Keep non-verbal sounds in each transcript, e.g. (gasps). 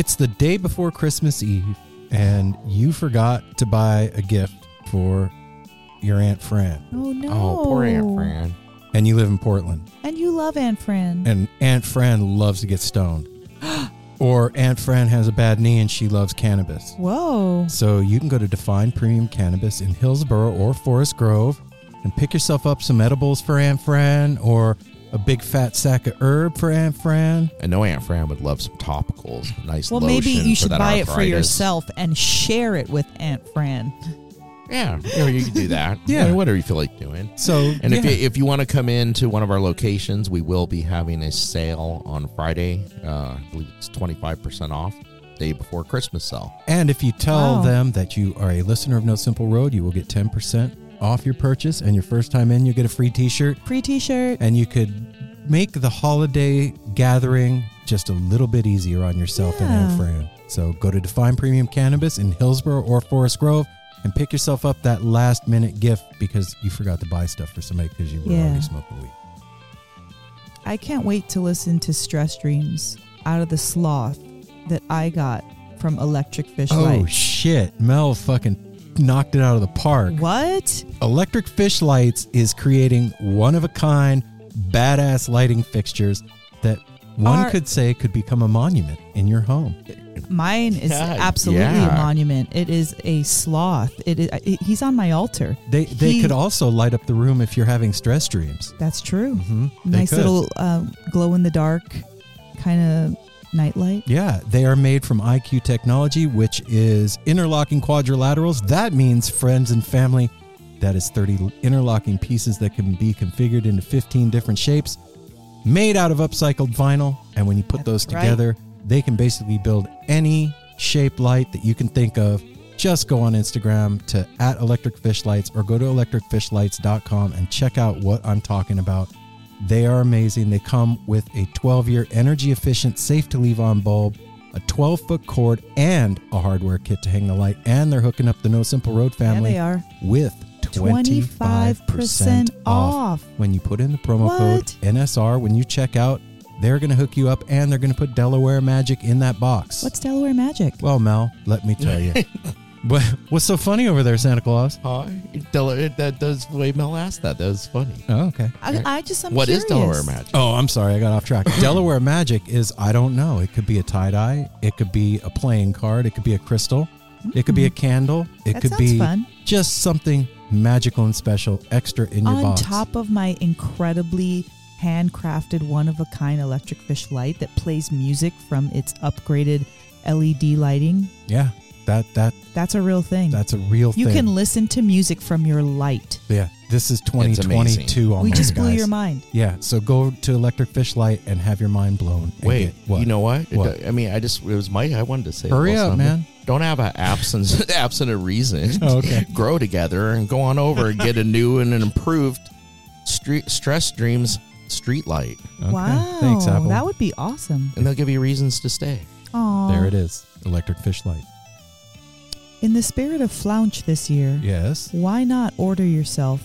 It's the day before Christmas Eve, and you forgot to buy a gift for your Aunt Fran. Oh no! Oh, poor Aunt Fran. And you live in Portland. And you love Aunt Fran. And Aunt Fran loves to get stoned. (gasps) or Aunt Fran has a bad knee and she loves cannabis. Whoa! So you can go to Define Premium Cannabis in Hillsboro or Forest Grove and pick yourself up some edibles for Aunt Fran or a big fat sack of herb for Aunt Fran. I know Aunt Fran would love some topicals. Nice Well, lotion maybe you should that buy it for yourself and share it with Aunt Fran. Yeah, you, know, you can do that. (laughs) Yeah. Yeah, whatever you feel like doing. So And if you, if you want to come into one of our locations, we will be having a sale on Friday. Uh, I believe it's twenty five percent off, day before Christmas sale. And if you tell Wow. them that you are a listener of No Simple Road, you will get 10% off your purchase. And your first time in, you get a free t shirt. Free T-shirt. And you could make the holiday gathering just a little bit easier on yourself and Aunt friend. So go to Define Premium Cannabis in Hillsboro or Forest Grove and pick yourself up that last minute gift because you forgot to buy stuff for somebody because you were Yeah. already smoking weed. I can't wait to listen to Stress Dreams out of the sloth that I got from Electric Fish Oh, shit. Mel fucking knocked it out of the park. what? Electric Fish Lights is creating one of a kind, badass lighting fixtures that one Are- could say could become a monument in your home. Mine is Yeah, absolutely a monument. It is a sloth. It is. It, he's on my altar. They they He- could also light up the room if you're having stress dreams. That's true. Mm-hmm. Nice little uh, glow in the dark kind of nightlight. Yeah, they are made from IQ technology, which is interlocking quadrilaterals. That means friends and family. That is 30 interlocking pieces that can be configured into 15 different shapes, made out of upcycled vinyl. And when you put those That's right. together, they can basically build any shape light that you can think of. Just go on Instagram to at Electric Fish Lights or go to electricfishlights.com and check out what I'm talking about. They are amazing. They come with a 12 year energy efficient, safe to leave on bulb, a 12 foot cord, and a hardware kit to hang the light. And they're hooking up the No Simple Road family Yeah, they are. with 25% 25% off off. when you put in the promo code NSR. When you check out, they're going to hook you up and they're going to put Delaware Magic in that box. What's Delaware Magic? Well, Mel, let me tell you. (laughs) what, what's so funny over there, Santa Claus? Uh, Del- that does the way Mel asked that. That was funny. Oh, okay. I, I just I'm What is curious. Delaware Magic? Oh, I'm sorry, I got off track. (laughs) Delaware Magic is I don't know. It could be a tie dye. It could be a playing card. It could be a crystal. It could be a candle. It That could sounds be fun. just something magical and special extra in your On box. top of my incredibly handcrafted one of a kind electric fish light that plays music from its upgraded LED lighting. yeah, that that That's a real thing. that's a real thing. you thing. can listen to music from your light. yeah, this is 2022 almost. we just blew guys. your mind. Yeah, so go to Electric Fish Light and have your mind blown. and Wait, get- what? you know what? It What? do- I mean, I just it was Mike. I wanted to say. a Hurry little up, something. man. Don't have an absence (laughs) absent of reason. Oh, okay. (laughs) Grow together and go on over and get a new and an improved street stress dreams street light, Okay. Wow. Thanks, Apple. That would be awesome. and they'll give you reasons to stay. Aw. there it is. Electric Fish Light. In the spirit of flounch this year, Yes. why not order yourself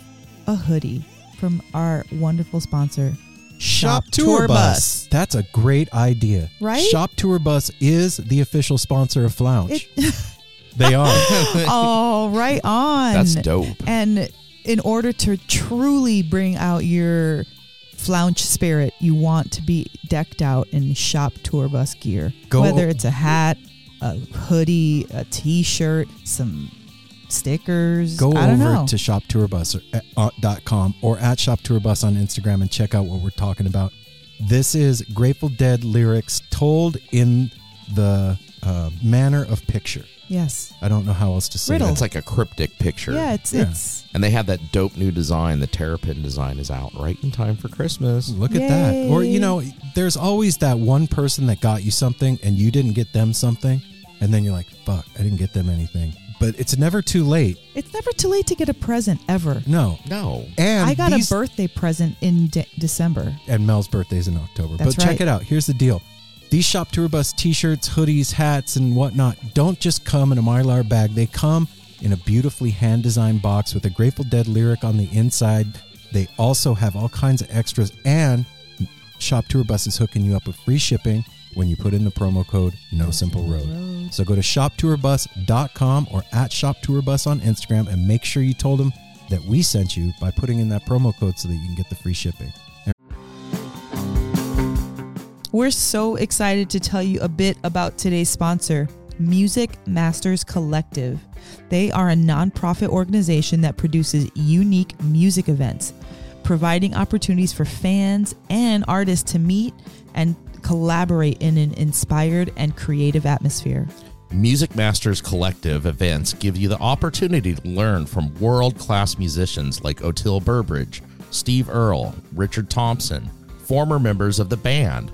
a hoodie from our wonderful sponsor, Shop Tour Bus. That's a great idea. Right? Shop Tour Bus is the official sponsor of Flounch. It- (laughs) they are. (laughs) oh, right on. That's dope. And in order to truly bring out your flounch spirit, you want to be decked out in shop tour bus gear. Go- Whether it's a hat, a hoodie, a t-shirt, some stickers. Go I don't over know. to shoptourbus.com or at Shop Tour Bus on Instagram and check out what we're talking about. This is Grateful Dead lyrics told in the uh, manner of picture. Yes. I don't know how else to say Riddle. that. It's like a cryptic picture. Yeah, it's Yeah. it's And they have that dope new design. The Terrapin design is out right in time for Christmas. Look at that. Or, you Yay. know, there's always that one person that got you something and you didn't get them something. And then you're like, fuck, I didn't get them anything. But it's never too late. it's never too late to get a present ever. No. No. And I got these- a birthday present in de- December. and Mel's birthday's in October. That's but check right. it out. Here's the deal. These Shop Tour Bus t-shirts, hoodies, hats, and whatnot don't just come in a Mylar bag. They come in a beautifully hand-designed box with a Grateful Dead lyric on the inside. They also have all kinds of extras, and Shop Tour Bus is hooking you up with free shipping when you put in the promo code No Simple Road. So go to shoptourbus.com or at Shop Tour Bus on Instagram and make sure you told them that we sent you by putting in that promo code so that you can get the free shipping. We're so excited to tell you a bit about today's sponsor, Music Masters Collective. They are a nonprofit organization that produces unique music events, providing opportunities for fans and artists to meet and collaborate in an inspired and creative atmosphere. Music Masters Collective events give you the opportunity to learn from world class musicians like Oteil Burbridge, Steve Earle, Richard Thompson, former members of the band,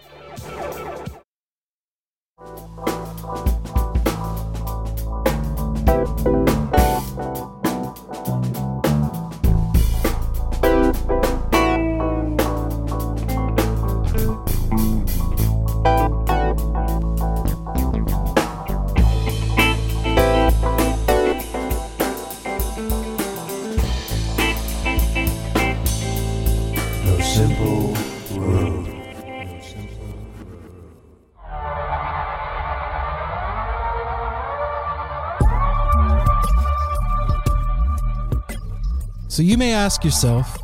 So you may ask yourself,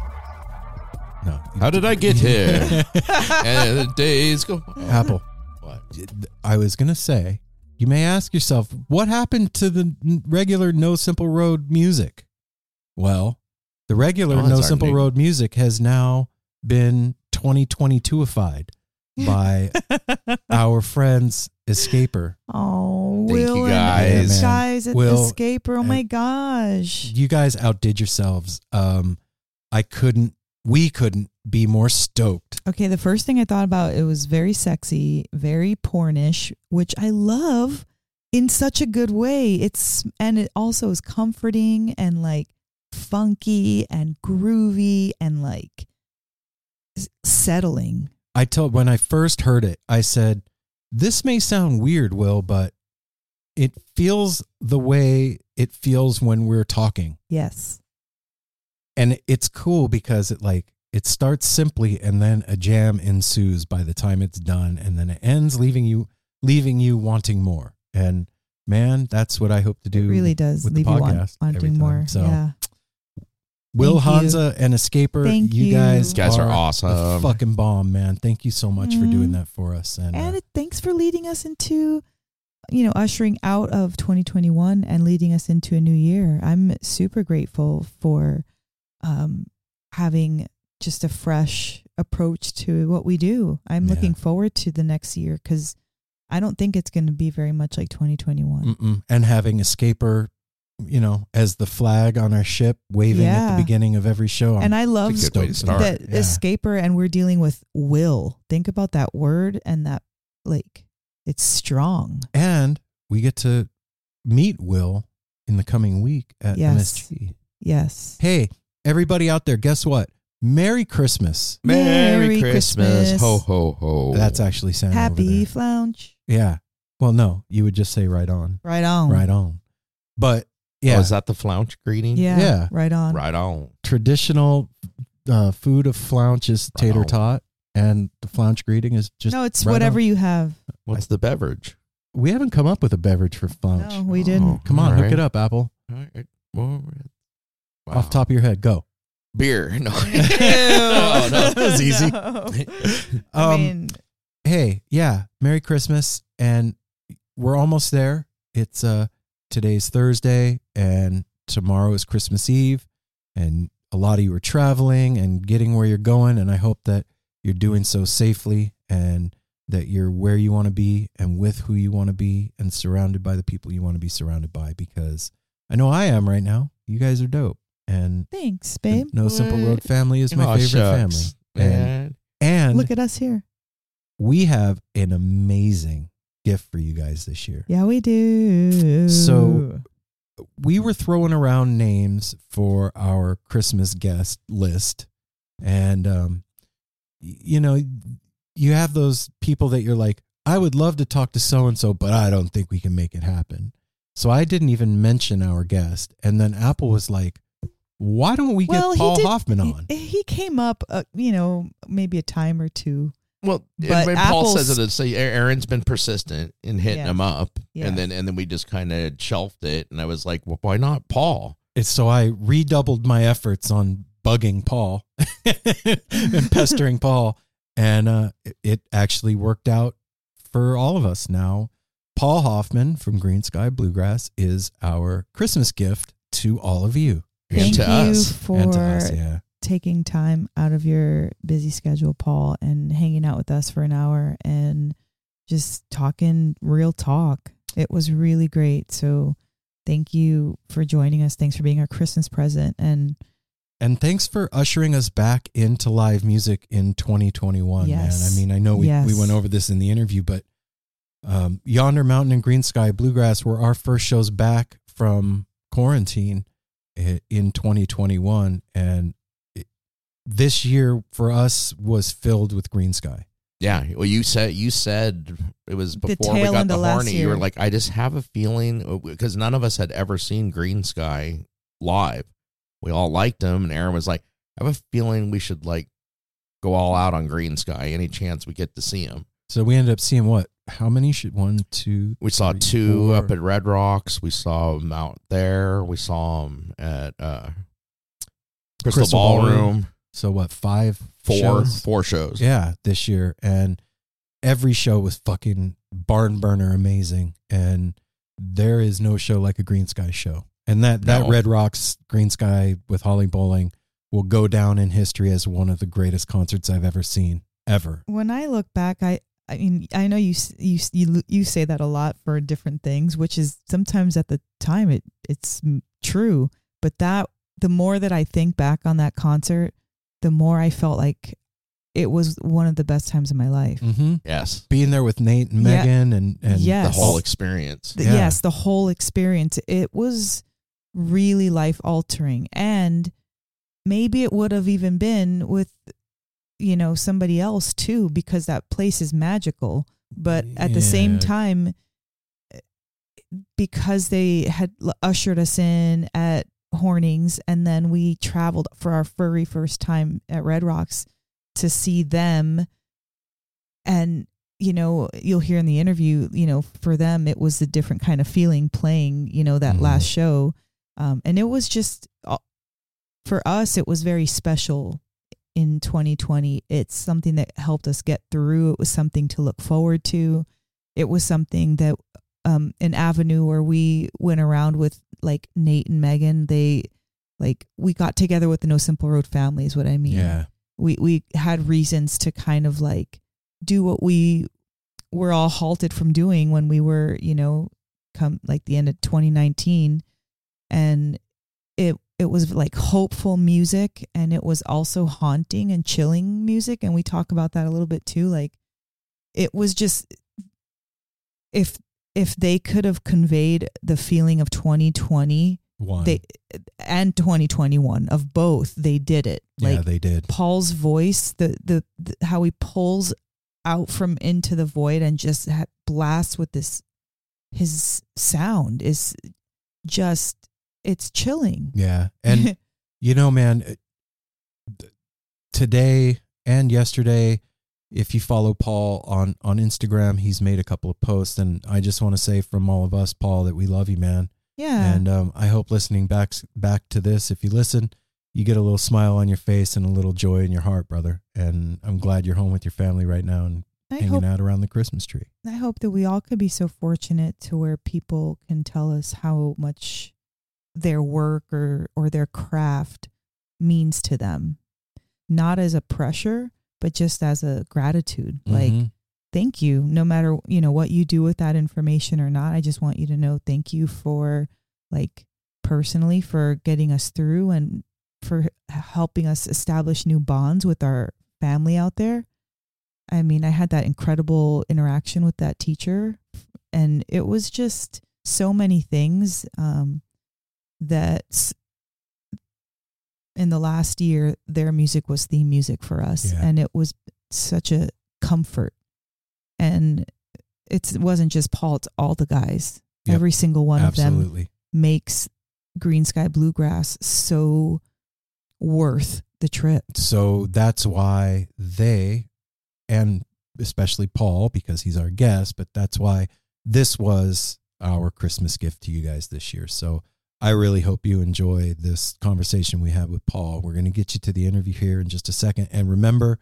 no, How did I get (laughs) here? and the days go. Apple. What? I was to say, you may ask yourself, what happened to the regular No Simple Road music? Well, the regular Oh, No Simple new- Road music has now been 2022ified (laughs) by our friends Escaper. Oh, Thank you, Will and guys. these guys at Will Escaper. Oh my gosh. You guys outdid yourselves. Um, I couldn't we couldn't be more stoked. Okay, the first thing I thought about it was very sexy, very pornish, which I love in such a good way. It's and it also is comforting and like funky and groovy and like s- settling. I told when I first heard it, I said, "This may sound weird, Will, but it feels the way it feels when we're talking." Yes. And it's cool because it like it starts simply and then a jam ensues by the time it's done and then it ends leaving you leaving you wanting more. And man, that's what I hope to do. It really does with the leave you every wanting more. So, yeah. Will Thank you. And Escaper, Thank you you. guys, You guys are a awesome. fucking bomb, man. Thank you so much for doing that for us. And, And uh, thanks for leading us into, you know, ushering out of 2021 and leading us into a new year. I'm super grateful for um, having just a fresh approach to what we do. I'm Yeah. looking forward to the next year because I don't think it's going to be very much like 2021. Mm-mm. and having Escaper, you know, as the flag on our ship, waving at the beginning of every show. and I love It's a good way to stoked start. that Yeah. escaper and we're dealing with will. Think about that word and that like it's strong. and we get to meet Will in the coming week at Yes. MSG. Yes. Hey, everybody out there, guess what? Merry Christmas. Merry Christmas. Ho ho ho. That's actually Santa over Happy there. flounge. Yeah. Well, no, you would just say right on, Right on. right on. But yeah. yeah, Oh, is that the flounce greeting? Yeah. Yeah. Right on. Right on. traditional uh, food of flounce is Right tater on. tot, and the flounce greeting is just. no, it's right whatever on. you have. What's the beverage? We haven't come up with a beverage for flounce. No, we didn't. Oh, Come on, all hook it up, Apple. All right. Wow. Off top of your head, go. beer. (laughs) No. Ew. (laughs) no, no. (laughs) That was easy. No. Um, I mean, hey, yeah, Merry Christmas, and we're almost there. It's uh today's Thursday, and tomorrow is Christmas Eve, and a lot of you are traveling and getting where you're going, and I hope that you're doing so safely and that you're where you want to be and with who you want to be and surrounded by the people you want to be surrounded by because I know I am right now. You guys are dope. And thanks, babe. No Simple Road family is my Aw, favorite shucks, family. Man. And Look at us here. we have an amazing gift for you guys this year. Yeah, we do. So- We were throwing around names for our Christmas guest list. And, um, you know, you have those people that you're like, I would love to talk to so and so, but I don't think we can make it happen. So I didn't even mention our guest. And then Apple was like, why don't we well, get Paul did- Hoffman on? He, he came up, uh, you know, maybe a time or two. Well, But and when Paul says it, it's Aaron's been persistent in hitting Yeah. him up, Yeah. and then and then we just kind of shelved it, and I was like, well, why not Paul? It's so I redoubled my efforts on bugging Paul (laughs) and pestering Paul, and uh, it- it actually worked out for all of us. Now, Paul Hoffman from Greensky Bluegrass is our Christmas gift to all of you And Thank to you us. for and to us. Yeah, taking time out of your busy schedule, Paul, and hanging out with us for an hour and just talking real talk. It was really great. So thank you for joining us. Thanks for being our Christmas present. And and thanks for ushering us back into live music in 2021. Yes. Man, I mean, I know we we went over this in the interview, but um, Yonder Mountain and Greensky Bluegrass were our first shows back from quarantine in 2021, and this year for us was filled with Greensky. Yeah, well, you said you said it was before we got the of horny. You were like, I just have a feeling because none of us had ever seen Greensky live. We all liked him, and Aaron was like, I have a feeling we should like go all out on Greensky any chance we get to see him. So we ended up seeing what? How many should one, two? We saw three, two four. up at Red Rocks. We saw him out there. We saw him at uh, Crystal, Crystal Ballroom. Ballroom. So what? Five, Four shows? four shows. Yeah, this year, and every show was fucking barn burner amazing. And there is no show like a Greensky show. And that that No. Red Rocks Greensky with Holly Bowling will go down in history as one of the greatest concerts I've ever seen ever. when I look back, I, I mean, I know you, you, you, you say that a lot for different things, which is sometimes at the time it, it's true. But that, the more that I think back on that concert, the more I felt like it was one of the best times of my life. Mm-hmm. Yes. Being there with Nate and Yeah. Megan and and Yes. The whole experience. The- Yeah. Yes, the whole experience. It was really life altering. And maybe it would have even been with, you know, somebody else too, because that place is magical. But at the same time, because they had l- ushered us in at Hornings and then we traveled for our furry first time at Red Rocks to see them. And you know you'll hear in the interview you know for them it was a different kind of feeling playing you know that Mhm. last show. Um, and it was just uh, for us it was very special in 2020 it's something that helped us get through. It was something to look forward to. It was something that um, an avenue where we went around with like nate and megan. They like we got together with the no simple road family is what i mean. Yeah. we we had reasons to kind of like do what we were all halted from doing when we were you know come like the end of 2019 and it it was like hopeful music and it was also haunting and chilling music. And we talk about that a little bit too. Like it was just if if they could have conveyed the feeling of 2020 One. they and 2021 of both they did it yeah, like they did. Paul's voice, the, the the how he pulls out from into the void and just ha- blasts with this his sound is just it's chilling. Yeah. And (laughs) you know, man, uh, today and yesterday, if you follow Paul on on Instagram, he's made a couple of posts, and I just want to say from all of us, Paul, that we love you, man. yeah. And um, I hope listening back back to this, if you listen, you get a little smile on your face and a little joy in your heart, brother. And I'm glad you're home with your family right now and I hanging hope out around the Christmas tree. I hope that we all could be so fortunate to where people can tell us how much their work or or their craft means to them. Not as a pressure, but just as a gratitude. Like Mhm. thank you no matter you know what you do with that information or not i just want you to know thank you for like personally for getting us through and for helping us establish new bonds with our family out there i mean i had that incredible interaction with that teacher and it was just so many things um that in the last year their music was theme music for us Yeah. and it was such a comfort and it's, it wasn't just Paul; it's all the guys. Yep. Every single one of them makes Greensky Bluegrass so worth the trip. So that's why they, and especially Paul, because he's our guest, but that's why this was our Christmas gift to you guys this year. So I really hope you enjoy this conversation we had with Paul. We're going to get you to the interview here in just a second. And remember,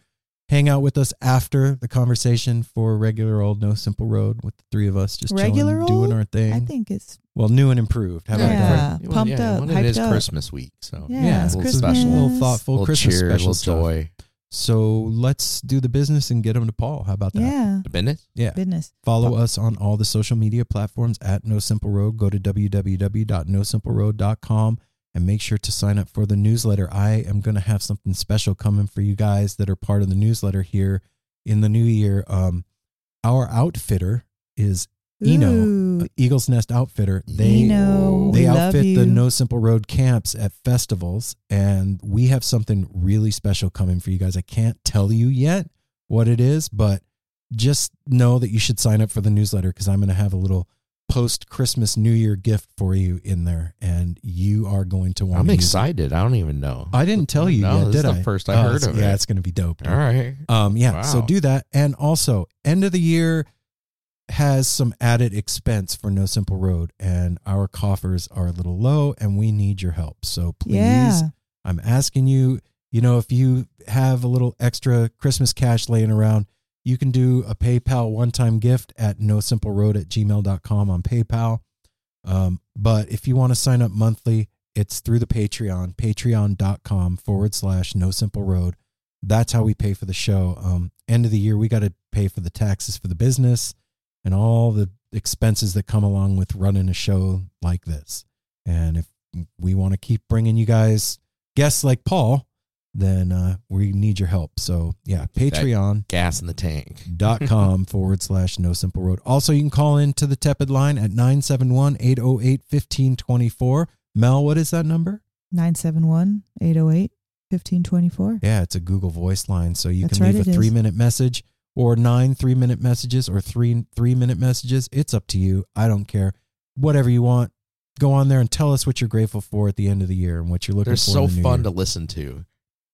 hang out with us after the conversation for regular old No Simple Road with the three of us, just Regular chilling, doing old? our thing. I think it's well, new and improved. How about Yeah. that? pumped up, when it is up. Christmas week, so yeah, Yeah, it's a little Christmas. special. A little thoughtful little Christmas cheer, special little stuff. joy. So let's do the business and get them to Paul. How about that? Yeah, The business. Yeah. business. Follow us on all the social media platforms at No Simple Road. Go to www.nosimpleroad.com and make sure to sign up for the newsletter. I am going to have something special coming for you guys that are part of the newsletter here in the new year. Um, our outfitter is Eno, Ooh, Eagles Nest Outfitter. They Eno, they outfit you. the No Simple Road camps at festivals, and we have something really special coming for you guys. I can't tell you yet what it is, but just know that you should sign up for the newsletter because I'm going to have a little post Christmas New Year gift for you in there, and you are going to want. I'm to use it. excited. I don't even know. I didn't tell you No, yet, this did is the I? first I Oh, heard of Yeah, it. Yeah, it's going to be dope. dude. All right. Um, yeah, so do that. And also, end of the year has some added expense for No Simple Road, and our coffers are a little low, and we need your help. So please, yeah. I'm asking you, you know, if you have a little extra Christmas cash laying around, you can do a PayPal one time gift at no simple road at gmail.com on PayPal. Um, but if you want to sign up monthly, it's through the Patreon, patreon.com forward slash no simple road. That's how we pay for the show. Um, end of the year, we got to pay for the taxes for the business and all the expenses that come along with running a show like this. And if we want to keep bringing you guys guests like Paul, then uh, we need your help. So yeah, Patreon. Gas in the tank. dot (laughs) com forward slash no simple road. Also, you can call in to the Tepid line at 971 808 1524. Mel, what is that number? 971 808 1524. Yeah, it's a Google Voice line. So you That's can right, leave it a is. three minute message or nine three minute messages or three three minute messages. It's up to you. I don't care. Whatever you want. Go on there and tell us what you're grateful for at the end of the year and what you're looking They're for. so in the new fun year. to listen to.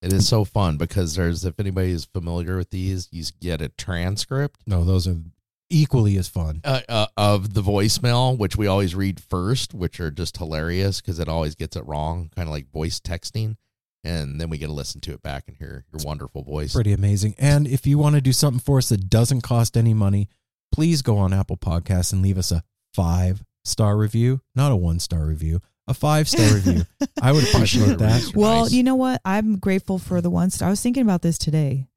It is so fun because there's if anybody is familiar with these, you get a transcript No, those are equally as fun. uh, uh, of the voicemail, which we always read first, which are just hilarious because it always gets it wrong, kind of like voice texting, and then we get to listen to it back and hear your wonderful voice. pretty amazing. And if you want to do something for us that doesn't cost any money, please go on Apple Podcasts and leave us a five star review, not a one star review, a five star (laughs) review. I would appreciate that. Nice. Well, you know what? I'm grateful for the one star. I was thinking about this today.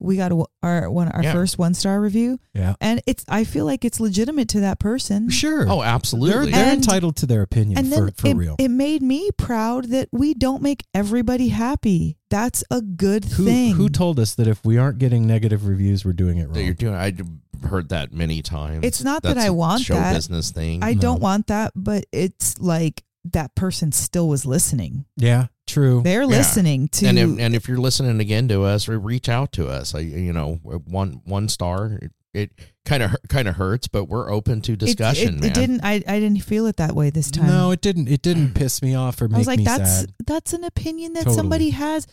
We got a, our one our Yeah. first one star review, Yeah. and it's I feel like it's legitimate to that person. Sure. Oh, they're, absolutely. they're And- entitled to their opinion And for, then for it, real. it made me proud that we don't make everybody happy. That's a good who, thing. who told us that if we aren't getting negative reviews, we're doing it that you're wrong? doing. I heard that many times. It's not that I want show that. business thing. I No. don't want that, but it's like that person still was listening. Yeah, true. They're Yeah. listening to and if, and if you're listening again to us, reach out to us. I, you know, one one star. It, it kind of kind of hurts, but we're open to discussion. it, man. it didn't. I, I didn't feel it that way this time. No, it didn't. It didn't piss me off or make I was like, me that's sad. that's an opinion that Totally. somebody has.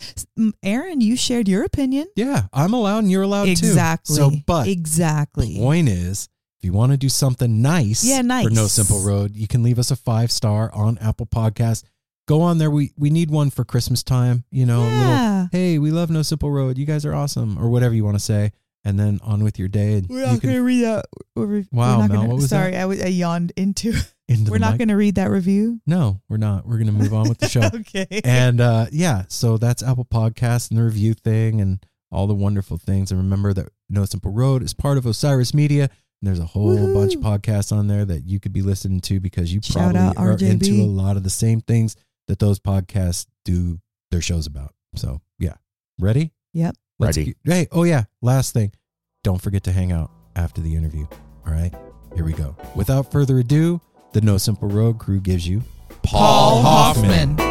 Aaron, you shared your opinion. Yeah, I'm allowed and you're allowed exactly. too. So, but exactly. point is, if you want to do something nice, Yeah, nice. for No. Simple Road, you can leave us a five star on Apple Podcast. Go on there. We we need one for Christmas time. You know, a little hey, we love No Simple Road. You guys are awesome, or whatever you want to say, and then on with your day. And We're not can to read that. We're, Wow, we're not Mel, gonna, what was sorry, that? I, I yawned into. (laughs) into We're not mic. to read that review. No, we're not. We're gonna move on with the (laughs) show. okay. and uh, yeah, so that's Apple Podcast and the review thing and all the wonderful things. And remember that No Simple Road is part of Osiris Media. And there's a whole Woohoo. bunch of podcasts on there that you could be listening to because you Shout probably are RJB. into a lot of the same things that those podcasts do their shows about. So yeah, ready? Yep. Let's Ready. get- hey, oh yeah, last thing, don't forget to hang out after the interview. All right, here we go. Without further ado, the No Simple Road crew gives you Paul Hoffman. No.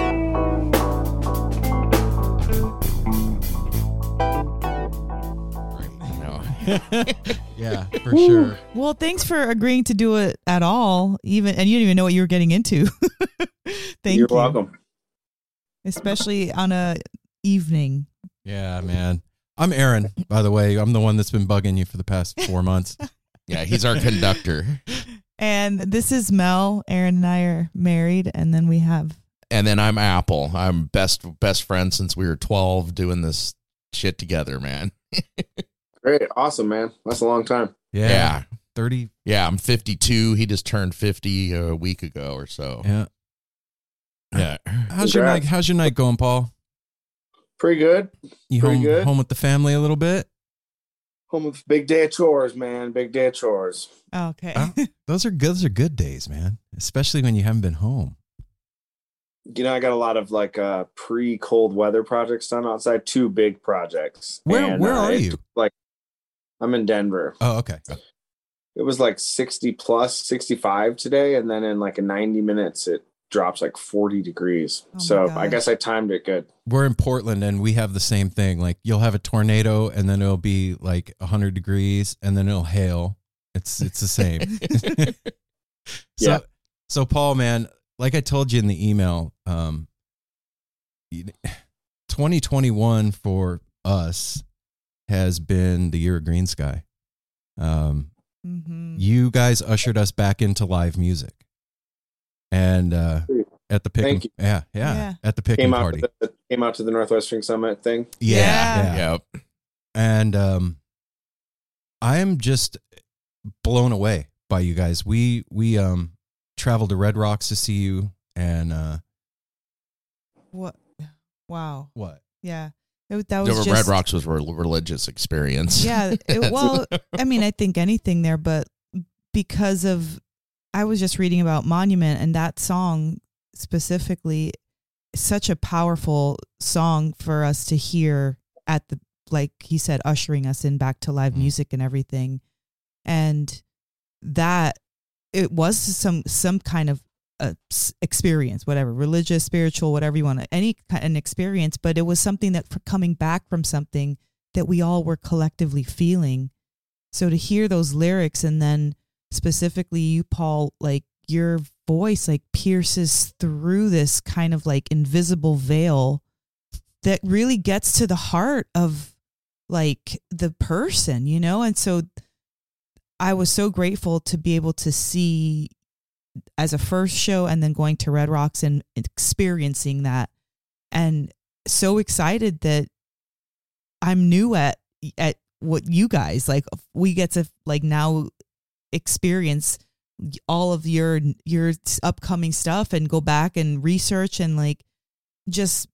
(laughs) yeah, for sure. Well, thanks for agreeing to do it at all. Even and you didn't even know what you were getting into. (laughs) Thank You're you. welcome. Especially on a evening. Yeah, man. I'm Aaron, by the way. I'm the one that's been bugging you for the past four months. (laughs) Yeah, he's our conductor. And this is Mel. Aaron and I are married, and then we have And then I'm Apple. I'm best best friend since we were 12 doing this shit together, man. Great. Awesome, man. That's a long time. Yeah. Yeah. 30. Yeah, I'm 52. He just turned 50 a week ago or so. Yeah. Yeah. How's your night? How's your night going, Paul? Pretty good. You Pretty home good. home with the family a little bit? Home with big day of chores, man. Big day of chores. oh, okay. Oh, (laughs) those are good. Those are good days, man. Especially when you haven't been home. You know, I got a lot of like uh pre cold weather projects done outside. Two big projects. Where And, Where uh, are you? Like, I'm in Denver. Oh, okay. It was like 60 plus, 65 today, and then in like 90 minutes, it drops like 40 degrees. Oh so I guess I timed it good. We're in Portland and we have the same thing. Like you'll have a tornado and then it'll be like 100 degrees and then it'll hail. It's it's the same. (laughs) (laughs) so Yeah. so Paul, man, like I told you in the email, um 2021 for us has been the year of greensky. Um hmm you guys ushered us back into live music. And uh at the pick Thank and- you. yeah, yeah, Yeah. at the pick Came and out, to the, came out to the Northwest String Summit thing. yeah, Yeah. yeah. Yep. and um i am just blown away by you guys we we um traveled to red rocks to see you and uh What? Wow. what Yeah. It, that was Red just, Rocks was a religious experience. Yeah. It, (laughs) well, I mean, I think anything there, but because of, I was just reading about Monument and that song specifically such a powerful song for us to hear at the like he said ushering us in back to live Mhm. music and everything and that it was some some kind of s- experience whatever religious spiritual whatever you want any an experience but it was something that for coming back from something that we all were collectively feeling. So to hear those lyrics and then specifically you paul like your voice like pierces through this kind of like invisible veil that really gets to the heart of like the person you know? And so i was so grateful to be able to see as a first show and then going to red rocks and experiencing that. And so excited that i'm new at at what you guys like we get to like now experience all of your your upcoming stuff and go back and research and like just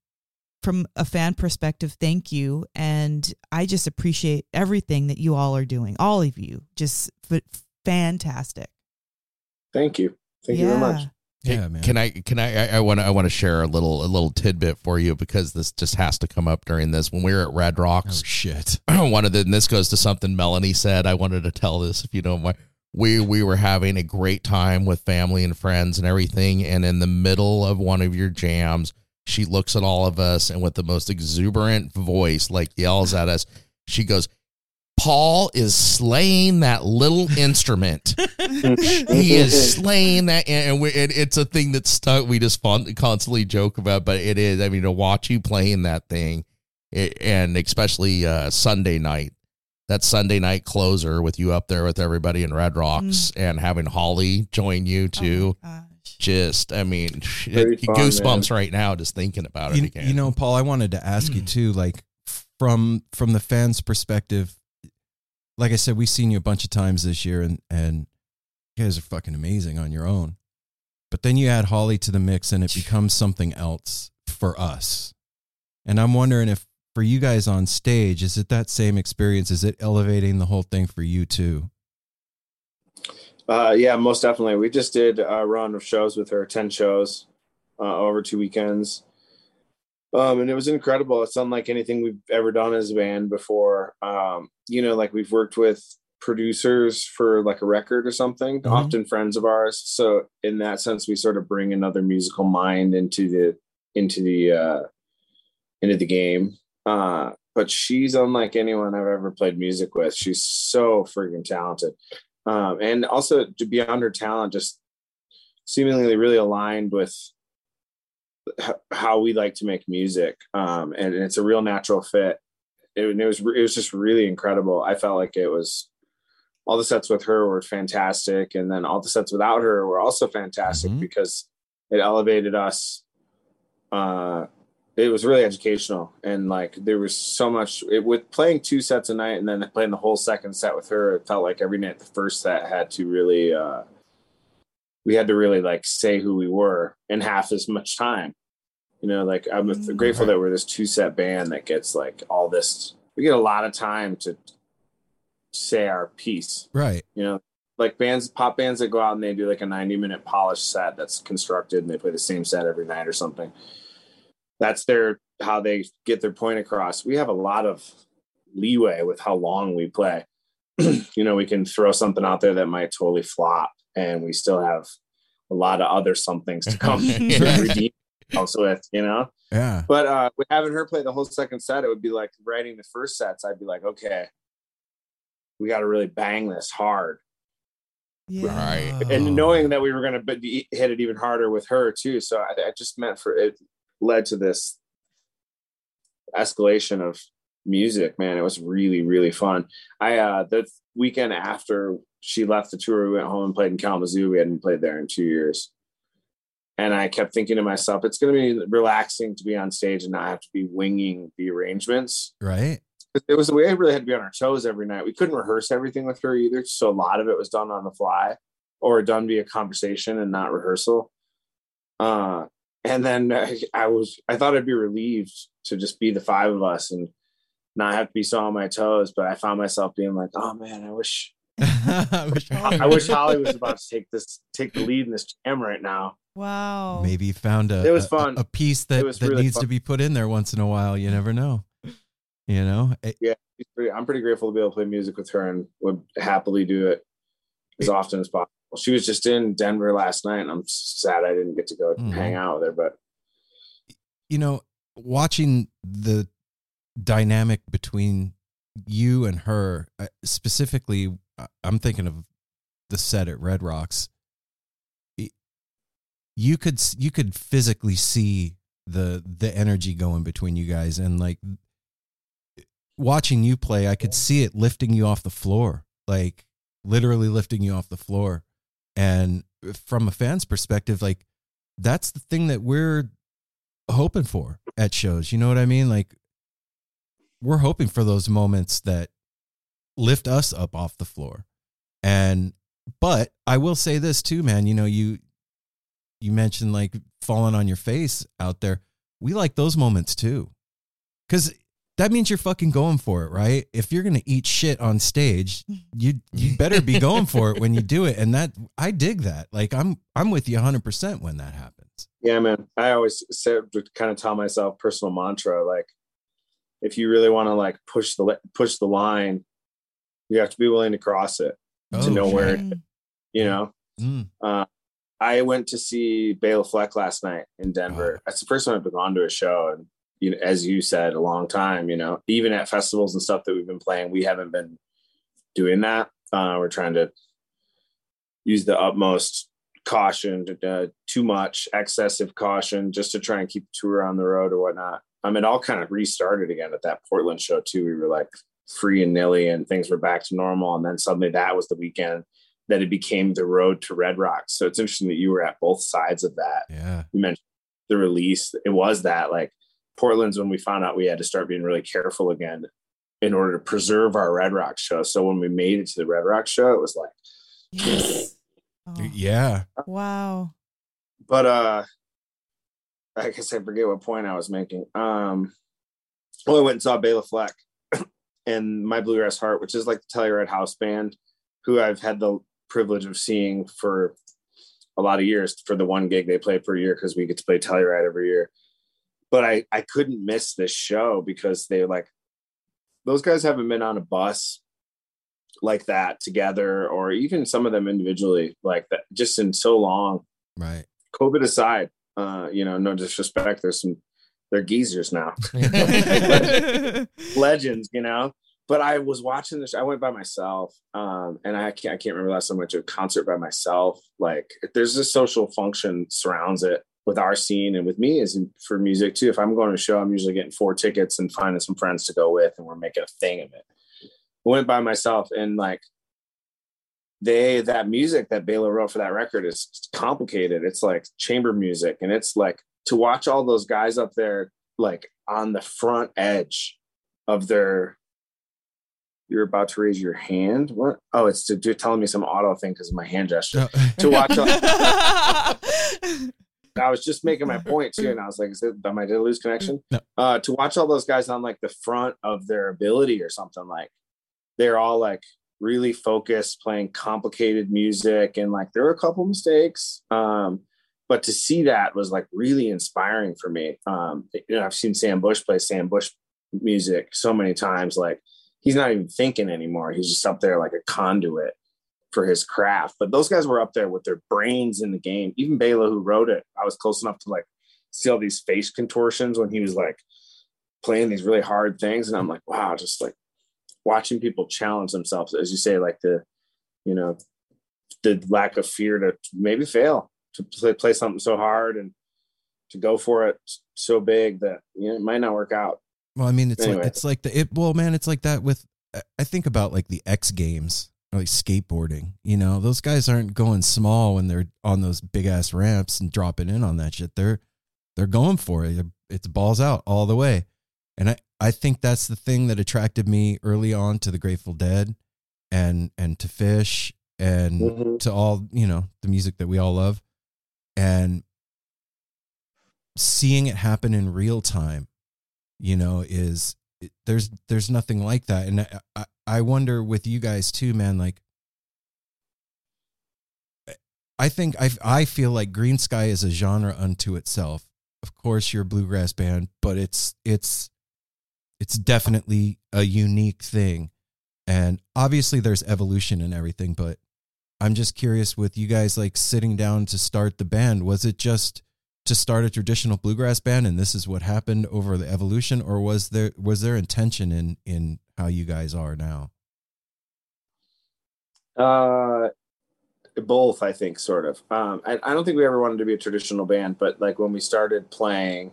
from a fan perspective thank you. And i just appreciate everything that you all are doing all of you. Just f- fantastic. Thank you. Thank you very much. Yeah, man. Can I can I I want to I want to share a little a little tidbit for you because this just has to come up during this when we were at Red Oh Rocks. shit. (clears throat) one of the and this goes to something Melanie said. I wanted to tell this if you don't mind. We we were having a great time with family and friends and everything, and in the middle of one of your jams, she looks at all of us and with the most exuberant voice, like yells at us. She goes, "Paul is slaying that little (laughs) instrument. he (laughs) is slaying that, and we, it, it's a thing that's stuck. We just fun, constantly joke about, but it is. I mean, to watch you playing that thing." it, and especially uh, Sunday night, that Sunday night closer with you up there with everybody in Red Rocks and having Holly join you too. Oh. Just, I mean, it, fun, goosebumps man. right now just thinking about it again. you know, Paul, I wanted to ask you too, like from from the fans' perspective. Like I said, we've seen you a bunch of times this year, and and you guys are fucking amazing on your own. But then you add Holly to the mix, and it becomes something else for us. And I'm wondering if for you guys on stage, is it that same experience? Is it elevating the whole thing for you too? Uh, yeah, most definitely. We just did a run of shows with her, 10 shows uh, over two weekends. Um, and it was incredible. It's unlike anything we've ever done as a band before. Um, you know, like we've worked with producers for like a record or something, Mhm. often friends of ours. So in that sense, we sort of bring another musical mind into the into the uh into the game. Uh but she's unlike anyone I've ever played music with. She's so freaking talented um, and also to beyond her talent, just seemingly really aligned with how we like to make music, um, and, it's a real natural fit. It, it was it was just really incredible. I felt like it was all the sets with her were fantastic, and then all the sets without her were also fantastic Mhm. because it elevated us. Uh, it was really educational and like there was so much it, with playing two sets a night and then playing the whole second set with her it felt like every night the first set had to really uh we had to really like say who we were in half as much time. You know like i'm Mm, grateful that we're this two set band that gets like all this we get a lot of time to say our piece. Right. you know like bands pop bands that go out and they do like a 90 minute polished set that's constructed and they play the same set every night or something. That's their how they get their point across. We have a lot of leeway with how long we play. (clears throat) You know we can throw something out there that might totally flop and we still have a lot of other somethings to come (laughs) Yeah. to redeem ourselves with you know Yeah. but uh with having her play the whole second set it would be like writing the first sets i'd be like okay we got to really bang this hard Yeah. Right. and knowing that we were going to hit it even harder with her too so I, I just meant for it led to this escalation of music man it was really really fun i uh the weekend after she left the tour we went home and played in kalamazoo we hadn't played there in two years and i kept thinking to myself it's going to be relaxing to be on stage and not have to be winging the arrangements Right. it was the way I really had to be on our toes every night. We couldn't rehearse everything with her either, so a lot of it was done on the fly or done via conversation and not rehearsal. Uh, and then I, I was I thought I'd be relieved to just be the five of us and not have to be so on my toes, but I found myself being like, oh man, I wish I (laughs) wish I wish Holly was about (laughs) to take this take the lead in this jam right now. Wow. Maybe you found a It was fun. a, piece that, that really needs fun. to be put in there once in a while. You never know. You know, It- She's pretty- I'm pretty grateful to be able to play music with her and would happily do it as often as possible. She was just in Denver last night, and I'm sad I didn't get to go Mhm. hang out with her. But you know, watching the dynamic between you and her, uh, specifically, I'm thinking of the set at Red Rocks. It- You could you could physically see the the energy going between you guys, and like watching you play, I could see it lifting you off the floor, like literally lifting you off the floor. And uh, from a fan's perspective, like that's the thing that we're hoping for at shows. You know what I mean? Like we're hoping for those moments that lift us up off the floor. And but I will say this too, man, you know, you you mentioned like falling on your face out there. We like those moments too. Cuz that means you're fucking going for it, right? If you're to eat shit on stage, you you better be going for it when you do it. And that I dig that. Like I'm I'm with you 100% when that happens. yeah, man, I always said to kind of tell myself personal mantra like, if you really want to like push the push the line, you have to be willing to cross it. To know shit. where- Mm. You know, Mm. Uh, I went to see Bela Fleck last night in Denver. That's the first time I've been gone to a show, and you know, as you said, a long time. You know, even at festivals and stuff that we've been playing, we haven't been doing that. Uh, we're trying to use the utmost caution, uh, too much excessive caution, just to try and keep the tour on the road or whatnot. I mean, it all kind of restarted again at that Portland show too. We were like free and nilly, and things were back to normal, and then suddenly that was the weekend that it became the road to Red Rocks. So it's interesting that you were at both sides of that. Yeah. You mentioned the release. It was that like Portland's when we found out we had to start being really careful again in order to preserve our Red Rocks show. So when we made it to the Red Rocks show, it was like, Yes. Oh, Yeah. wow. but uh I guess I forget what point I was making. Um well, I went and saw Bela Fleck and My Bluegrass Heart, which is like the Telluride house band, who I've had the privilege of seeing for a lot of years for the one gig they play per year because we get to play Telluride every year. But I I couldn't miss this show because they're like those guys haven't been on a bus like that together or even some of them individually like that just in so long Right. COVID aside, uh, you know, no disrespect, there's some they're geezers now, (laughs) legends, you know. But I was watching this. I went by myself, um, and I can't, I can't remember last time I went to a concert by myself. Like, there's a social function surrounds it with our scene and with me is for music too. If I'm going to a show, I'm usually getting four tickets and finding some friends to go with, and we're making a thing of it. I went by myself, and like they that music that Bela wrote for that record is complicated. It's like chamber music, and it's like to watch all those guys up there, like on the front edge of their. You're about to raise your hand. What? Oh, it's to do telling me some auto thing because of my hand gesture. To watch. (laughs) I was just making my point too, and I was like, "Is it, am I to lose connection?" No. Uh, to watch all those guys on like the front of their ability or something like, they're all like really focused, playing complicated music, and like there were a couple mistakes. Um, but to see that was like really inspiring for me. Um, you know, I've seen Sam Bush play Sam Bush music so many times. Like he's not even thinking anymore; he's just up there like a conduit for his craft. But those guys were up there with their brains in the game. Even Bela, who wrote it, I was close enough to like see all these face contortions when he was like playing these really hard things. And I'm like, wow, just like watching people challenge themselves, as you say, like the, you know, the lack of fear to maybe fail, to play, play something so hard and to go for it so big that you know, it might not work out. Well, I mean, it's Anyway. like it's like the it. Well, man, it's like that with. I think about like the X Games, or like skateboarding. You know, those guys aren't going small when they're on those big ass ramps and dropping in on that shit. They're they're going for it. It's balls out all the way, and I I think that's the thing that attracted me early on to the Grateful Dead, and and to Phish and Mhm. to all you know the music that we all love, and seeing it happen in real time you know is it- there's there's nothing like that and I, I wonder with you guys too man like I think I I feel like Greensky is a genre unto itself. Of course, you're a bluegrass band, but it's it's it's definitely a unique thing. And obviously there's evolution and everything, but I'm just curious with you guys like sitting down to start the band, was it just to start a traditional bluegrass band and this is what happened over the evolution or was there was there intention in in how you guys are now? Uh, both, I think, sort of. Um, I, I don't think we ever wanted to be a traditional band, but like when we started playing,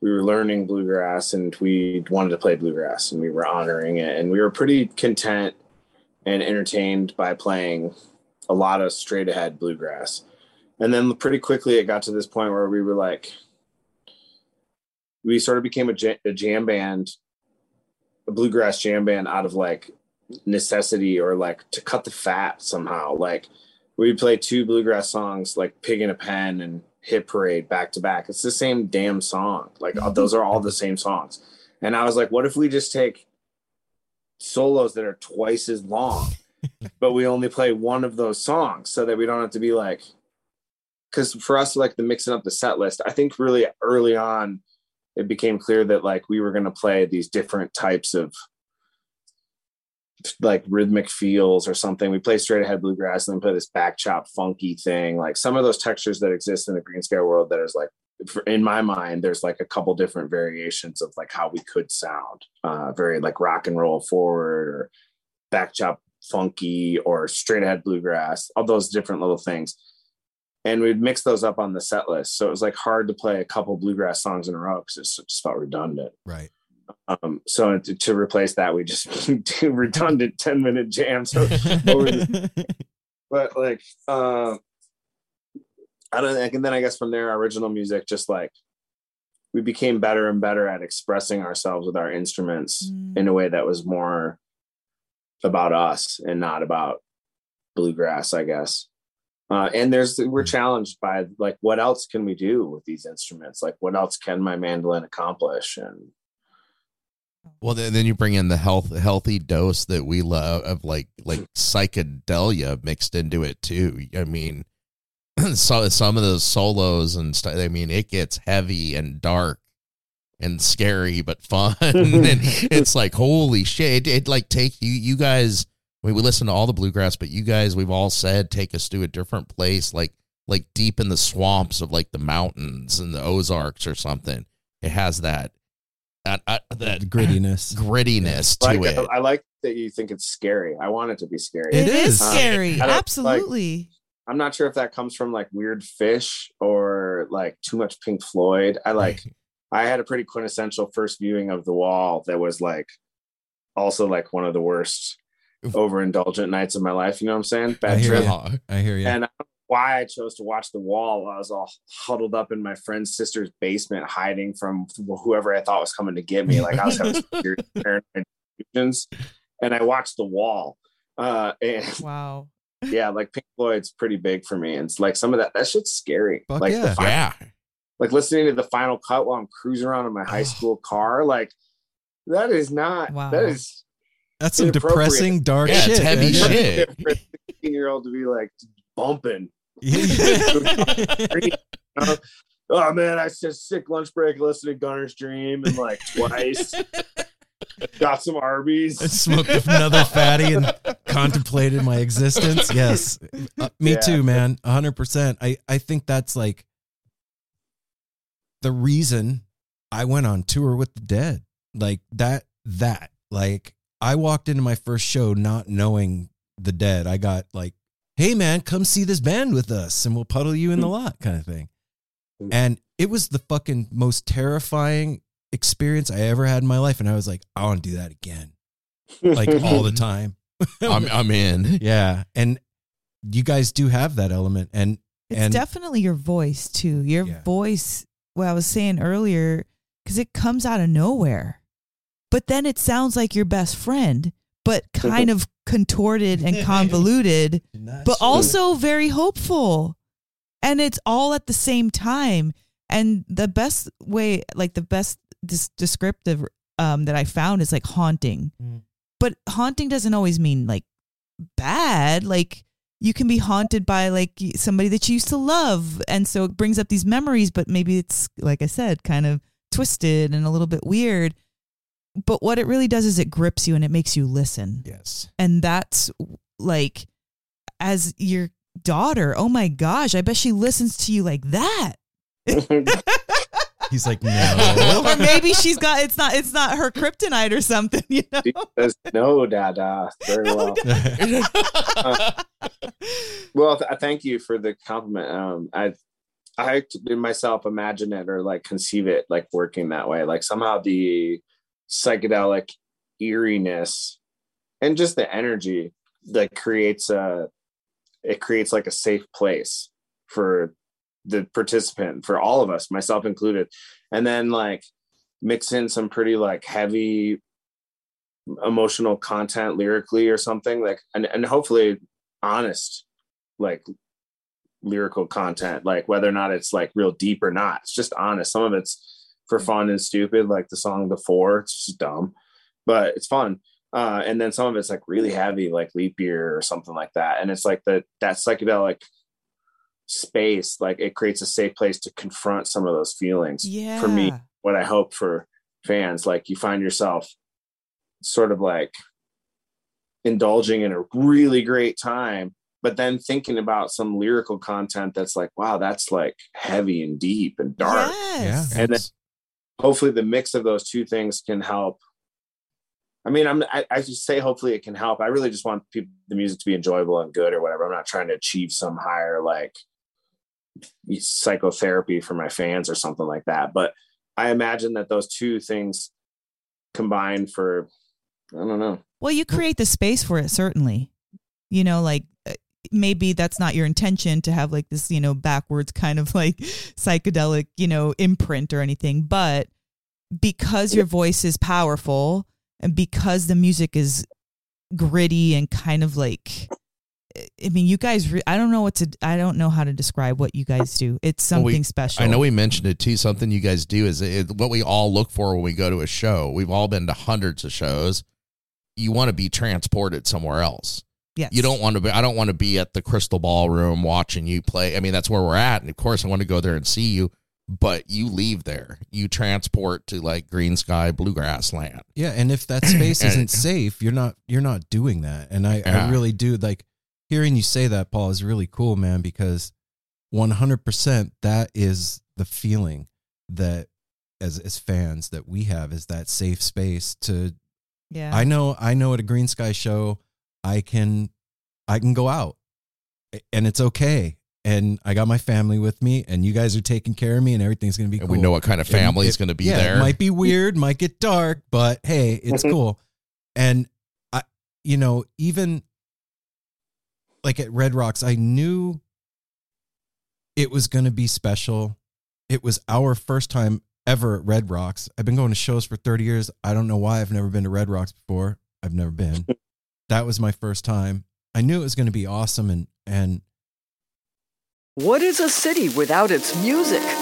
we were learning bluegrass and we wanted to play bluegrass and we were honoring it. And we were pretty content and entertained by playing a lot of straight ahead bluegrass. And then pretty quickly it got to this point where we were like, we sort of became a, jam, a jam band, a bluegrass jam band out of like necessity or like to cut the fat somehow. Like we play two bluegrass songs like Pig in a Pen and Hit Parade back to back. It's the same damn song. Like uh, those are all the same songs. And I was like, what if we just take solos that are twice as long, but we only play one of those songs so that we don't have to be like, because for us, like the mixing up the set list, I think really early on, it became clear that like we were going to play these different types of like rhythmic feels or something. We play straight ahead bluegrass and then play this back chop funky thing. Like some of those textures that exist in the greensky world that is like in my mind, there's like a couple different variations of like how we could sound. Uh very like rock and roll forward or back chop funky or straight ahead bluegrass, all those different little things. And we'd mix those up on the set list. So it was like hard to play a couple bluegrass songs in a row because it just felt redundant. Right. Um, so to, to, replace that, we just (laughs) do redundant 10 minute jams. (laughs) but like, uh, I don't think, and then I guess from there, original music, just like we became better and better at expressing ourselves with our instruments mm. in a way that was more about us and not about bluegrass, I guess. Uh, and there's we're challenged by like what else can we do with these instruments like what else can my mandolin accomplish and well, then you bring in the health healthy dose that we love of like like psychedelia mixed into it too. I mean, (clears throat) so some of those solos and stuff. I mean, it gets heavy and dark and scary but fun, (laughs) and it's like holy shit! It, it like take you you guys. I mean, we listen to all the bluegrass, but you guys, we've all said take us to a different place, like like deep in the swamps of like the mountains and the Ozarks or something. It has that that uh, that grittiness (laughs) grittiness to like, it. I like that you think it's scary. I want it to be scary. it, it is, is scary. Um, Absolutely. Like, I'm not sure if that comes from like weird Phish or like too much Pink Floyd. I like I had a pretty quintessential first viewing of The Wall that was like also like one of the worst overindulgent nights of my life. You know what I'm saying? Bad I hear trip. You. I hear you. And why I chose to watch The Wall. I was all huddled up in my friend's sister's basement, hiding from whoever I thought was coming to get me. Like I was having some (laughs) paranoid and I watched The Wall. Uh, and (laughs) wow. Yeah, like Pink Floyd's pretty big for me, and it's like some of that that shit's scary. Fuck like yeah. Final, yeah, like listening to the final cut while I'm cruising around in my high (sighs) school car. Like that is not. Wow. That is. That's some depressing, dark yeah, shit. It's heavy shit. (laughs) Fifteen year old to be like bumping (laughs) oh man, I said sick lunch break, listening to Gunner's Dream and like twice. (laughs) Got some Arby's. I smoked another fatty and contemplated my existence. Yes, uh, me yeah. too, man. hundred percent. I I think that's like the reason I went on tour with the Dead. Like that. That like I walked into my first show not knowing the Dead. I got like hey man, come see this band with us and we'll puddle you in the hmm. lot kind of thing. Hmm. And it was the fucking most terrifying experience I ever had in my life. And I was like, I want to do that again. Like all the (laughs) time. I'm I'm in. Yeah. And you guys do have that element. And it's and, definitely your voice too. Your Yeah. voice, what I was saying earlier, because it comes out of nowhere. But then it sounds like your best friend, but (laughs) kind of contorted and (laughs) convoluted, but also very hopeful. And it's all at the same time. And the best way, like the best dis- descriptive um, that I found is like haunting. Mm. But haunting doesn't always mean like bad. Like you can be haunted by like somebody that you used to love. And so it brings up these memories but maybe it's like i said kind of twisted and a little bit weird. But what it really does is it grips you and it makes you listen. Yes. and that's like as your daughter oh my gosh i bet she listens to you like that (laughs) (laughs) He's like, no. (laughs) or maybe she's got it's not it's not her kryptonite or something you know She says, no, Dada. Very well. Well, th- thank you for the compliment. Um, I, I did myself imagine it or like conceive it like working that way. Like somehow the psychedelic eeriness and just the energy that creates a, it creates like a safe place for the participant, for all of us, myself included. And then like mix in some pretty like heavy emotional content lyrically or something like, and, and hopefully honest like lyrical content like whether or not it's like real deep or not. It's just honest. Some of it's for fun and stupid like the song before. It's just dumb but it's fun. Uh and then some of it's like really heavy like leap year or something like that. And it's like the that psychedelic space like it creates a safe place to confront some of those feelings. Yeah for me what i hope for fans like you find yourself sort of like indulging in a really great time but then thinking about some lyrical content that's like wow that's like heavy and deep and dark. Yes. And then- hopefully the mix of those two things can help. I mean i'm i, I just say hopefully it can help. I really just want people the music to be enjoyable and good or whatever. I'm not trying to achieve some higher like psychotherapy for my fans or something like that but i imagine that those two things combined for i don't know Well, you create the space for it, certainly. You know, like uh, maybe that's not your intention to have like this, you know, backwards kind of like psychedelic, you know, imprint or anything. But because your voice is powerful and because the music is gritty and kind of like, I mean, you guys, re- I don't know what to, I don't know how to describe what you guys do. It's Well, something we- special. I know we mentioned it too. Something you guys do is it, what we all look for when we go to a show. We've all been to hundreds of shows. You want to be transported somewhere else. Yes. You don't want to be. I don't want to be at the Crystal Ballroom watching you play. I mean, that's where we're at, and of course, I want to go there and see you. But you leave there. You transport to like Greensky Bluegrass Land. Yeah, and if that (coughs) space And- isn't safe, you're not you're not doing that. And I, Yeah. I really do like hearing you say that, Paul, is really cool, man, because 100% that is the feeling that as as fans that we have is that safe space to Yeah. I know I know at a Greensky show I can I can go out and it's okay. And I got my family with me and you guys are taking care of me and everything's going to be And cool. we know what kind of family is going to be yeah, there. It might be (laughs) weird, might get dark, but hey, it's (laughs) cool. And I, you know, even like at Red Rocks, I knew it was going to be special. It was our first time ever at Red Rocks. I've been going to shows for 30 years. I don't know why I've never been to Red Rocks before. I've never been. (laughs) that was my first time. I knew it was going to be awesome and and What is a city without its music?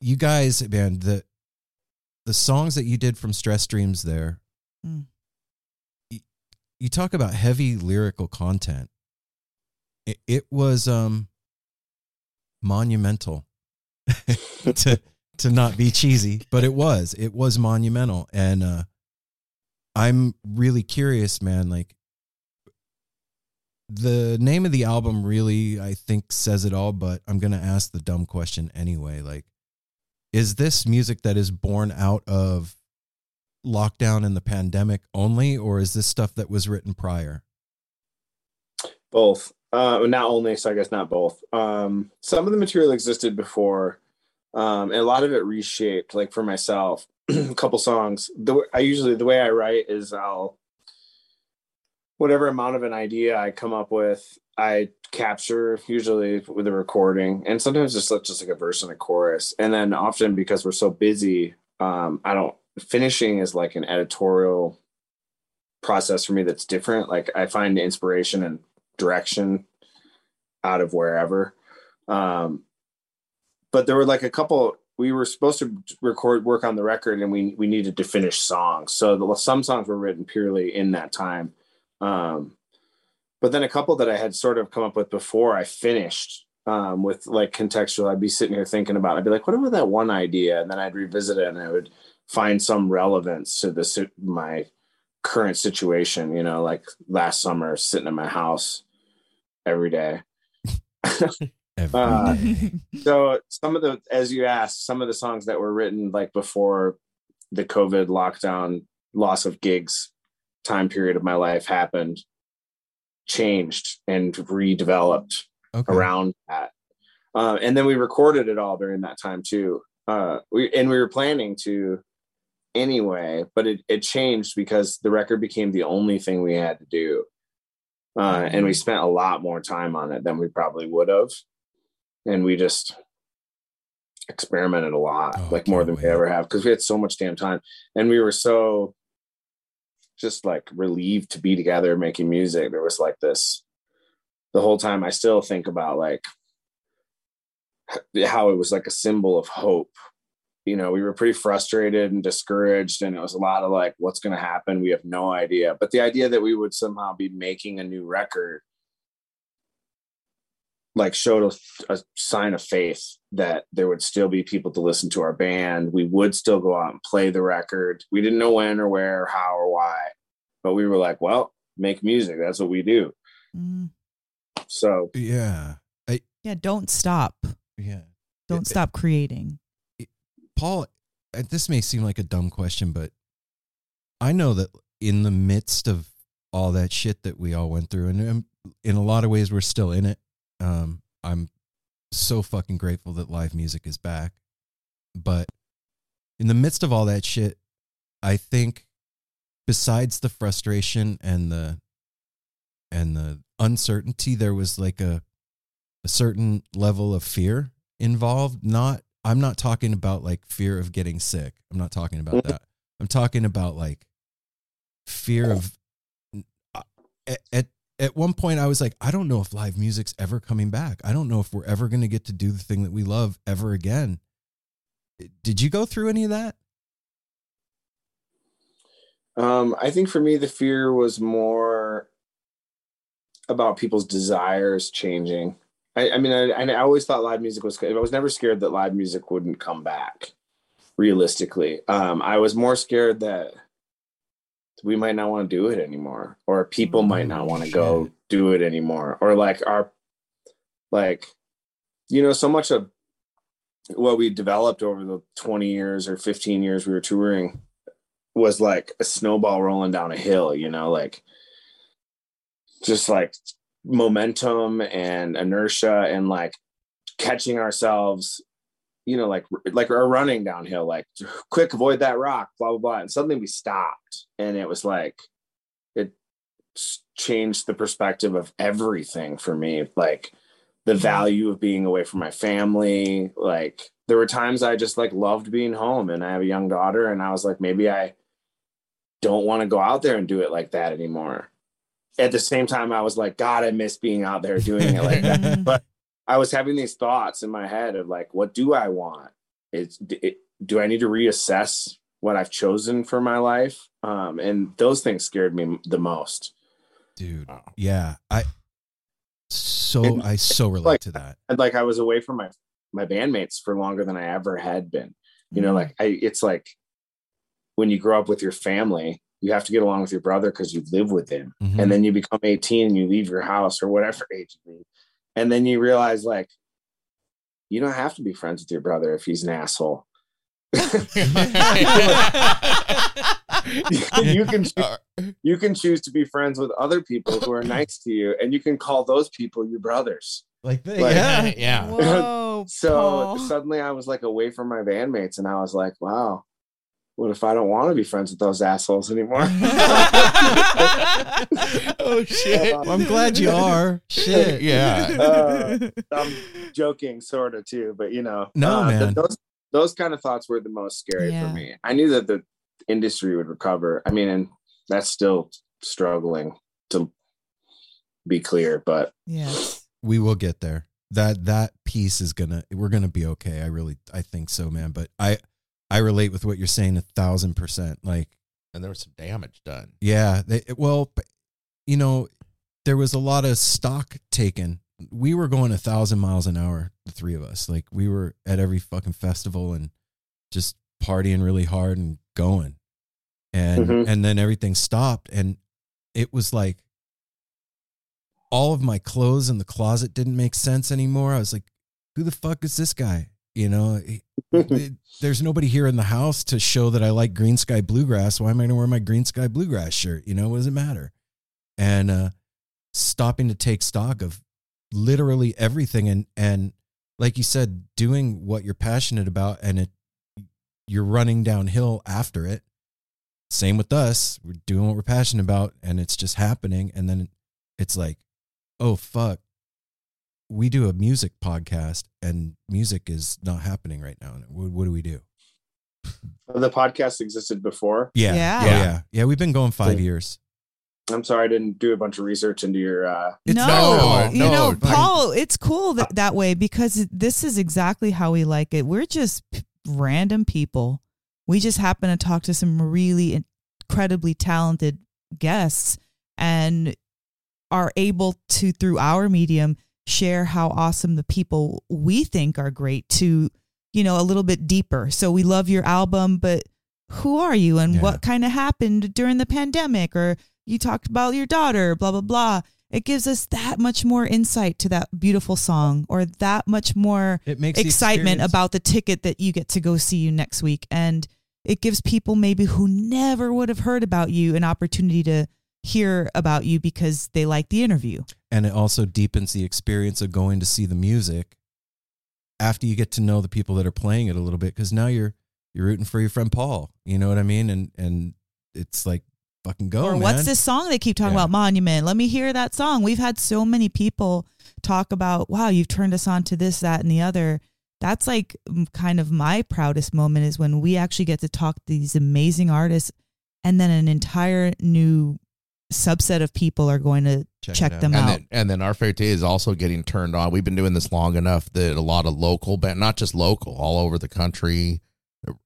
You guys, man, the the songs that you did from Stress Dreams there, Mm. you talk about heavy lyrical content. It, it was um monumental (laughs) to to not be cheesy, but it was. It was monumental, and uh I'm really curious, man. Like the name of the album really, I think, says it all. But I'm gonna ask the dumb question anyway. Like is this music that is born out of lockdown and the pandemic only or is this stuff that was written prior? Both. Uh not only so i guess not both. Um some of the material existed before um and a lot of it reshaped like for myself. (clears throat) A couple songs. The i usually the way i write is i'll whatever amount of an idea I come up with, I capture usually with a recording, and sometimes just just like a verse and a chorus. And then often because we're so busy, um, I don't finishing is like an editorial process for me that's different. Like I find inspiration and direction out of wherever. Um, but there were like a couple we were supposed to record work on the record and we we needed to finish songs so the, some songs were written purely in that time um, but then a couple that i had sort of come up with before i finished um, with like contextual i'd be sitting here thinking about it. i'd be like what about that one idea? And then i'd revisit it and i would find some relevance to this my current situation you know like last summer sitting in my house every day. (laughs) Uh, so some of the, as you asked, some of the songs that were written like before the COVID lockdown, loss of gigs time period of my life happened, changed and redeveloped okay. around that. Uh, and then we recorded it all during that time too. Uh, we and we were planning to anyway, but it, it changed because the record became the only thing we had to do. Uh, and we mm-hmm. spent a lot more time on it than we probably would have and we just experimented a lot, oh, like more than wait. we ever have, because we had so much damn time, and we were so just like relieved to be together making music. There was like this the whole time. I still think about like how it was like a symbol of hope. You know, we were pretty frustrated and discouraged, and it was a lot of like, what's going to happen? We have no idea. But the idea that we would somehow be making a new record like showed a, a, sign of faith that there would still be people to listen to our band. We would still go out and play the record. We didn't know when or where, or how or why, but we were like, well, make music. That's what we do. Mm. So yeah, I, yeah. Don't stop. Yeah, don't it, stop creating. It, Paul, uh, this may seem like a dumb question, but I know that in the midst of all that shit that we all went through, and um, in a lot of ways, we're still in it um, I'm so fucking grateful that live music is back. But in the midst of all that shit, I think besides the frustration and the and the uncertainty, there was like a a certain level of fear involved. Not I'm not talking about like fear of getting sick. I'm not talking about that. I'm talking about like fear of uh, at, at at one point I was like, I don't know if live music's ever coming back. I don't know if we're ever going to get to do the thing that we love ever again. Did you go through any of that? Um, I think for me, the fear was more about people's desires changing. I, I mean, I, I always thought live music was. I was never scared that live music wouldn't come back. Realistically, um, I was more scared that we might not want to do it anymore or people might not want to go do it anymore or like our like you know so much of what we developed over the 20 years or 15 years we were touring was like a snowball rolling down a hill you know like just like momentum and inertia and like catching ourselves you know, like like we're running downhill, like quick, avoid that rock, blah blah blah. And suddenly we stopped, and it was like it changed the perspective of everything for me. Like the mm-hmm. value of being away from my family. Like there were times I just like loved being home, and I have a young daughter, and I was like, maybe I don't want to go out there and do it like that anymore. At the same time, I was like, God, I miss being out there doing it like that. (laughs) But I was having these thoughts in my head of like, what do I want? It's it, do I need to reassess what I've chosen for my life? Um, and those things scared me the most. Dude, yeah, I so and, I so relate like, to that. And like I was away from my my bandmates for longer than I ever had been. You know, mm. like I, it's like when you grow up with your family, you have to get along with your brother because you live with him, mm-hmm. and then you become 18 and you leave your house or whatever (laughs) age you leave and then you realize like you don't have to be friends with your brother if he's an asshole. (laughs) You can (laughs) choose, you can choose to be friends with other people who are nice to you and you can call those people your brothers. Like, that, like yeah. (laughs) Yeah. Whoa, so Paul. suddenly i was like away from my bandmates and i was like wow what if I don't want to be friends with those assholes anymore? (laughs) (laughs) oh shit. Well, I'm glad you are. (laughs) Shit. Yeah. Uh, I'm joking, sort of too, but you know, No, uh, th- man. those those kind of thoughts were the most scary Yeah. for me. I knew that the industry would recover. I mean, and that's still struggling to be clear, but Yes. We will get there. That that piece is gonna we're gonna be okay. I really I think so, man. But I I relate with what you're saying a thousand percent. Like And there was some damage done. Yeah, they, well, you know, there was a lot of stock taken. We were going a thousand miles an hour, the three of us. Like we were at every fucking festival and just partying really hard and going, and Mhm. and then everything stopped, and it was like all of my clothes in the closet didn't make sense anymore. I was like, who the fuck is this guy? You know, it- (laughs) there's nobody here in the house to show that I like greensky bluegrass. Why am I going to wear my greensky bluegrass shirt? You know, what does it matter? And uh, stopping to take stock of literally everything, and and like you said, doing what you're passionate about, and it you're running downhill after it. Same with us. We're doing what we're passionate about, and it's just happening. And then it's like, oh fuck, we do a music podcast, and music is not happening right now. What, what do we do? the podcast existed before. Yeah, Yeah. yeah, yeah. yeah we've been going five Yeah. years. I'm sorry I didn't do a bunch of research into your uh It's no, no, you know, like- Paul, it's cool that, that way because this is exactly how we like it. We're just p- random people. We just happen to talk to some really incredibly talented guests and are able to, through our medium, share how awesome the people we think are great to, you know, a little bit deeper. So we love your album, but who are you and Yeah. what kind of happened during the pandemic or you talked about your daughter, blah, blah, blah. It gives us that much more insight to that beautiful song or that much more It makes excitement about the ticket that you get to go see you next week. And it gives people maybe who never would have heard about you an opportunity to hear about you because they like the interview. And it also deepens the experience of going to see the music after you get to know the people that are playing it a little bit because now you're you're rooting for your friend Paul. You know what I mean? And and it's like fucking go, or man. what's this song they keep talking Yeah. about monument let me hear that song we've had so many people talk about wow you've turned us on to this that and the other that's like mm, kind of my proudest moment is when we actually get to talk to these amazing artists and then an entire new subset of people are going to Check check, it out. them and out then and then our fate is also getting turned on. We've been doing this long enough that a lot of local band, not just local, all over the country,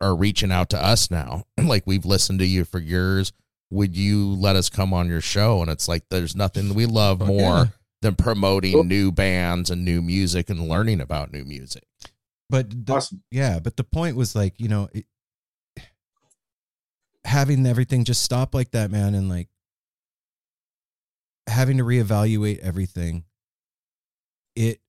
are reaching out to us now. (clears throat) like we've listened to you for years. Would you let us come on your show? And it's like there's nothing we love Fuck more yeah. than promoting Cool. new bands and new music and learning about new music. But the, awesome. yeah, but the point was like you know it, (sighs) having everything just stop like that, man, and like having to reevaluate everything. It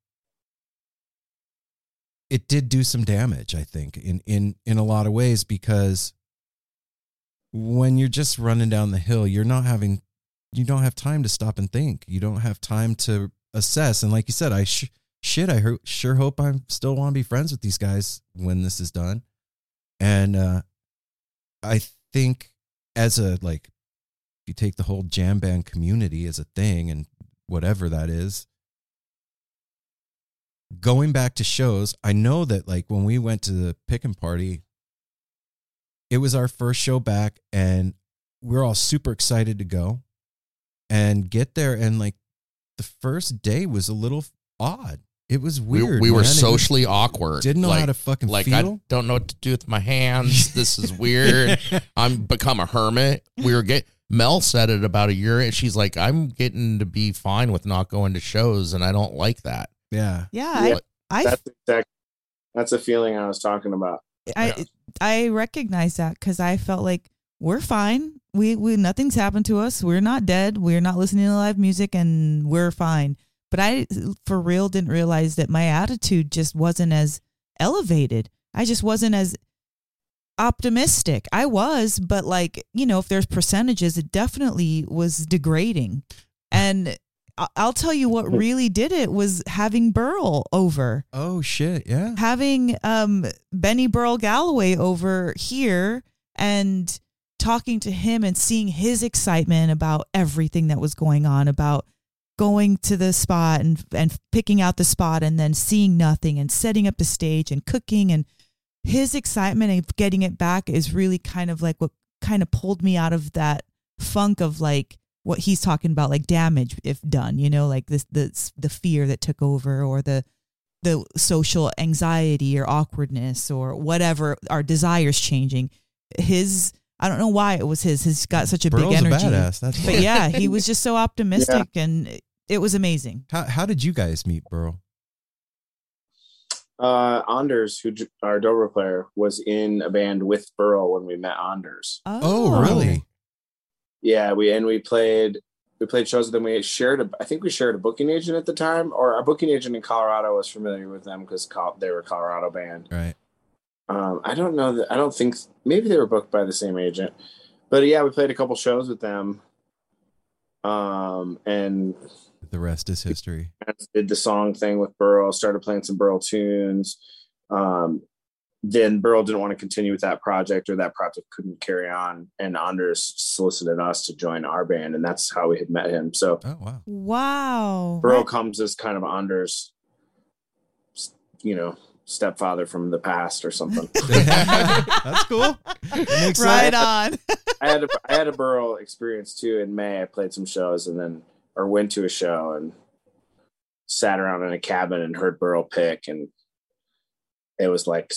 it did do some damage, I think, in in in a lot of ways because when you're just running down the hill, you're not having you don't have time to stop and think. You don't have time to assess. And like you said, I sh- shit, I ho- sure hope I'm still want to be friends with these guys when this is done. And uh, I think as a like, you take the whole jam band community as a thing and whatever that is, going back to shows, I know that like when we went to the picking party, it was our first show back and we're all super excited to go and get there and like the first day was a little odd. It was weird. we were man. It was- socially awkward. didn't know like, how to fucking like feel. I don't know what to do with my hands. this is weird. (laughs) I'm become a hermit. We were get Mel said it about a year and she's like, I'm getting to be fine with not going to shows and I don't like that. yeah. yeah, Yeah. I, I That's exact that's a feeling I was talking about. I I recognize that because I felt like we're fine. We we nothing's happened to us. We're not dead. We're not listening to live music, and we're fine. But I, for real, didn't realize that my attitude just wasn't as elevated. I just wasn't as optimistic. I was, but like you know, if there's percentages, it definitely was degrading. And I'll tell you what really did it was having Burl over Oh shit. Yeah. having um Benny Burl Galloway over here and talking to him and seeing his excitement about everything that was going on, about going to the spot and and picking out the spot and then seeing nothing and setting up the stage and cooking and his excitement of getting it back is really kind of like what kind of pulled me out of that funk of like what he's talking about like damage if done you know like this the the fear that took over or the the social anxiety or awkwardness or whatever our desires changing his I don't know why it was his. He's got such a Burl's big energy. a badass. That's but yeah, he was just so (laughs) optimistic and it, it was amazing. How how did you guys meet, Burl? Uh, Anders, who our dobro player, was in a band with Burl when we met Anders. Oh, really? Yeah, we and we played we played shows with them. We shared a, I think we shared a booking agent at the time, or our booking agent in Colorado was familiar with them because they were a Colorado band. Right. Um, I don't know that I don't think maybe they were booked by the same agent, but yeah, we played a couple shows with them. Um, and The rest is history. I did the song thing with Burl, started playing some Burl tunes. Um, then Burl didn't want to continue with that project, or that project couldn't carry on. And Anders solicited us to join our band, and that's how we had met him. So, oh wow, Wow. Burl comes as kind of Anders, you know, stepfather from the past or something. (laughs) That's cool. right sense. on. I had a I had a Burl experience too in May. I played some shows and then or went to a show and sat around in a cabin and heard Burl pick and it was like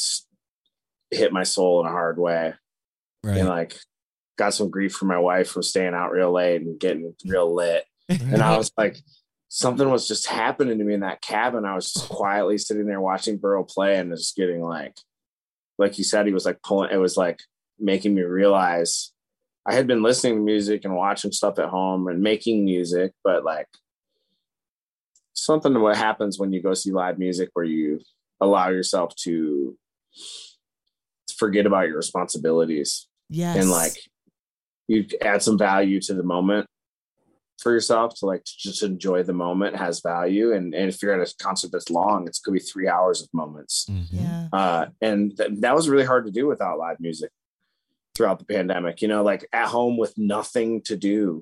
hit my soul in a hard way. Right. And like got some grief from my wife from staying out real late and getting real lit. (laughs) And I was like something was just happening to me in that cabin. I was just quietly sitting there watching Burl play and just getting like like you said, he was like pulling it was like making me realize I had been listening to music and watching stuff at home and making music, but like something what happens when you go see live music where you allow yourself to forget about your responsibilities Yes. and like you add some value to the moment for yourself to like to just enjoy the moment has value and, and if you're at a concert that's long it's gonna be three hours of moments Yeah. uh, and th- that was really hard to do without live music throughout the pandemic. You know, like at home with nothing to do.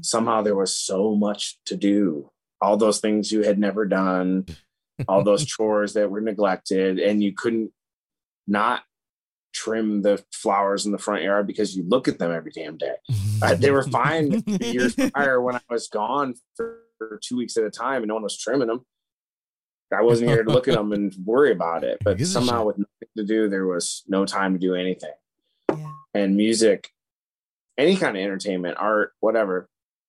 Somehow there was so much to do. All those things you had never done, all those (laughs) chores that were neglected, and you couldn't not trim the flowers in the front yard because you look at them every damn day. Uh, they were fine years (laughs) prior when I was gone for, for two weeks at a time and no one was trimming them. I wasn't here to look at them and worry about it. But somehow, with nothing to do, there was no time to do anything. And music, any kind of entertainment, art, whatever,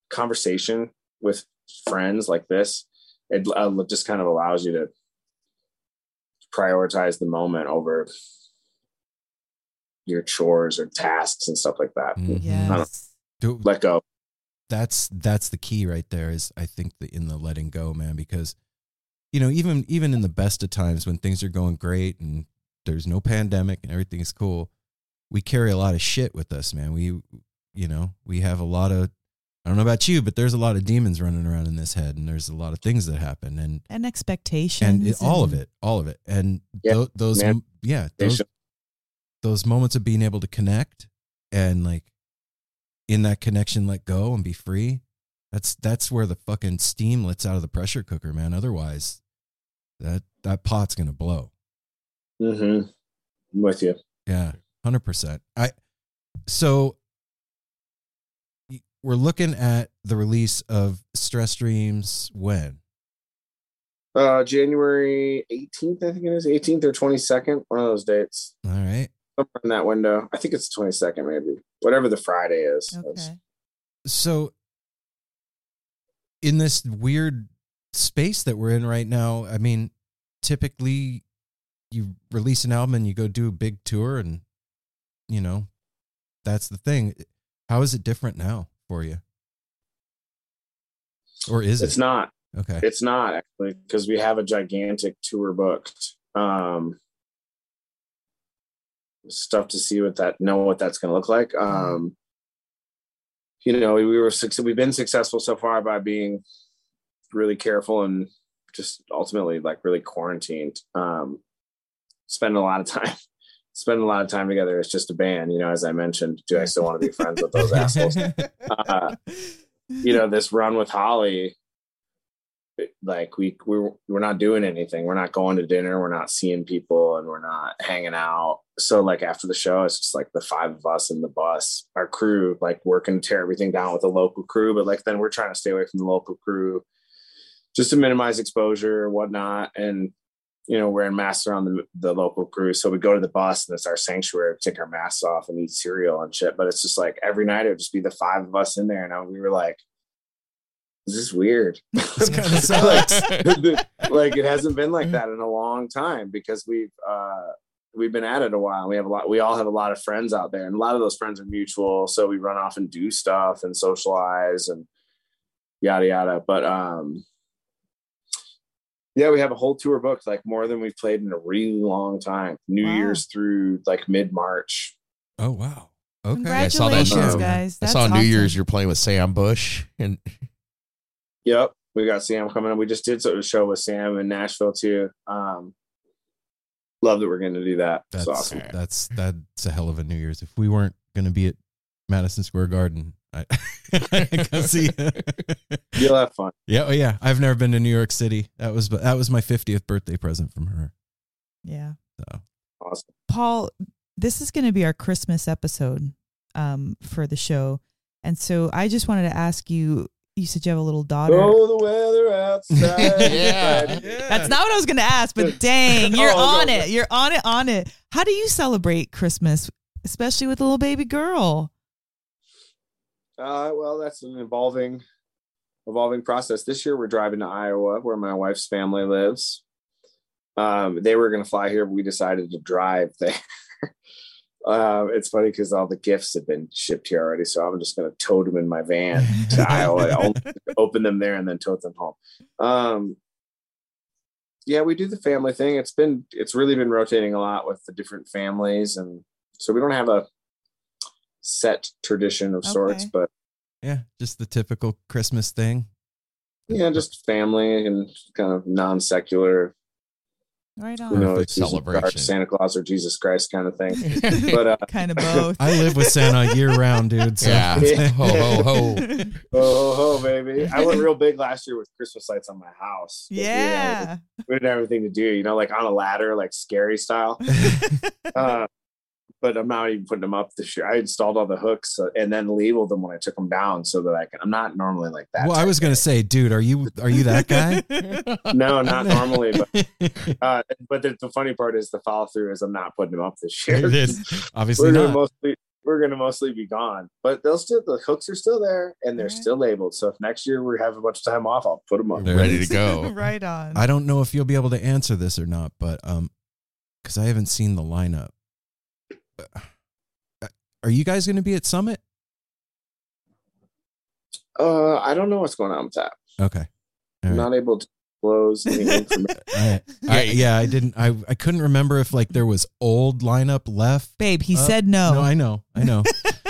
conversation with friends like this, it uh, just kind of allows you to prioritize the moment over your chores or tasks and stuff like that. Mhm. I don't- Do- let go. that's that's the key right there is i think the in the letting go man because you know even even in the best of times when things are going great and there's no pandemic and everything's cool we carry a lot of shit with us man we you know we have a lot of i don't know about you but there's a lot of demons running around in this head and there's a lot of things that happen and And expectations. and it, all of it all of it and Yeah, tho- those man. yeah those, those moments of being able to connect and like in that connection let go and be free that's that's where the fucking steam lets out of the pressure cooker man otherwise that that pot's gonna blow Mm-hmm. I'm with you. yeah 100% i so we're looking at the release of stress dreams when Uh, January 18th, I think it is 18th or 22nd, one of those dates. all right Somewhere in that window. I think it's 22nd, maybe. Whatever the Friday is. Okay. so in this weird space that we're in right now i mean typically you release an album and you go do a big tour and you know that's the thing how is it different now for you or is It's it It's not. okay It's not actually because we have a gigantic tour booked. Um, stuff to see what that know what that's going to look like. Um, you know, we were we've been successful so far by being really careful and just ultimately like really quarantined. Um, spending a lot of (laughs) time spend a lot of time together. It's just a band, you know. As I mentioned, do I still want to be friends with those (laughs) assholes? Uh, you know, this run with Holly, like we we're we're not doing anything. We're not going to dinner. We're not seeing people, and we're not hanging out. So like after the show, it's just like the five of us in the bus, our crew, like working to tear everything down with the local crew. But like then we're trying to stay away from the local crew, just to minimize exposure or whatnot. And you know, wearing masks around the, the local crew. So we go to the bus and it's our sanctuary, take our masks off and eat cereal and shit. But it's just like every night it would just be the five of us in there. And we were like, this is weird. (laughs) This kind of like, (laughs) like it hasn't been like that in a long time because we've uh we've been at it a while. We have a lot we all have a lot of friends out there and a lot of those friends are mutual. So we run off and do stuff and socialize and yada yada. But um yeah, we have a whole tour booked, like more than we've played in a really long time. New Wow. Year's through like mid March. Oh wow. Okay. I saw that, Congratulations, um, guys. I That's saw New awesome. Year's you're playing with Sam Bush and Yep. We got Sam coming up. We just did a show with Sam in Nashville too. Um love that we're gonna do that. That's It's awesome. that's that's a hell of a New Year's. If we weren't going to be at Madison Square Garden, I (laughs) go see. (laughs) You'll have fun. yeah, oh yeah. I've never been to New York City. That was that was my 50th birthday present from her. Yeah. So Awesome. Paul, this is going to be our Christmas episode um, for the show. And so I just wanted to ask you you said you have a little daughter. Oh, the weather outside. (laughs) Yeah. That's not what I was going to ask, but dang, you're Oh, on no. it. You're on it, on it. How do you celebrate Christmas, especially with a little baby girl? Uh, well, that's an evolving, evolving process. This year, we're driving to Iowa, where my wife's family lives. Um, they were going to fly here, but we decided to drive there. uh, (laughs) it's funny because all the gifts have been shipped here already, so I'm just going to tote them in my van to (laughs) Iowa, I'll open them there, and then tote them home. Um, yeah, we do the family thing. It's been, it's really been rotating a lot with the different families, and so we don't have a set tradition of sorts, but yeah, just the typical Christmas thing. yeah, just family and kind of non secular, Right you on. know, Perfect celebration. Christ, Santa Claus or Jesus Christ kind of thing. (laughs) But uh, kind of both. I live with Santa year round, dude. So (laughs) Yeah. Ho ho ho. oh, ho, baby, I went real big last year with Christmas lights on my house. Like, we had- yeah. we didn't have anything to do, you know, like on a ladder, like scary style. (laughs) Uh, but I'm not even putting them up this year. I installed all the hooks uh, and then labeled them when I took them down so that I can. I'm not normally like that. well, I was gonna say, dude, are you are you that guy? (laughs) (laughs) no, not normally, but (laughs) uh, but the, the funny part is the follow through is I'm not putting them up this year. It is obviously we're gonna not. mostly we're gonna mostly be gone, but they'll still the hooks are still there and they're Alright. still labeled. So if next year we have a bunch of time off, I'll put them up. There Ready to go. right on. I don't know if you'll be able to answer this or not, but um, because I haven't seen the lineup. Uh, Are you guys going to be at Summit? Uh, I don't know what's going on with that. Okay. I'm right. not able to close any information. I, I, Yeah. yeah, I didn't. I I couldn't remember if like there was old lineup left. Babe, he Uh, said no. No, I know, I know.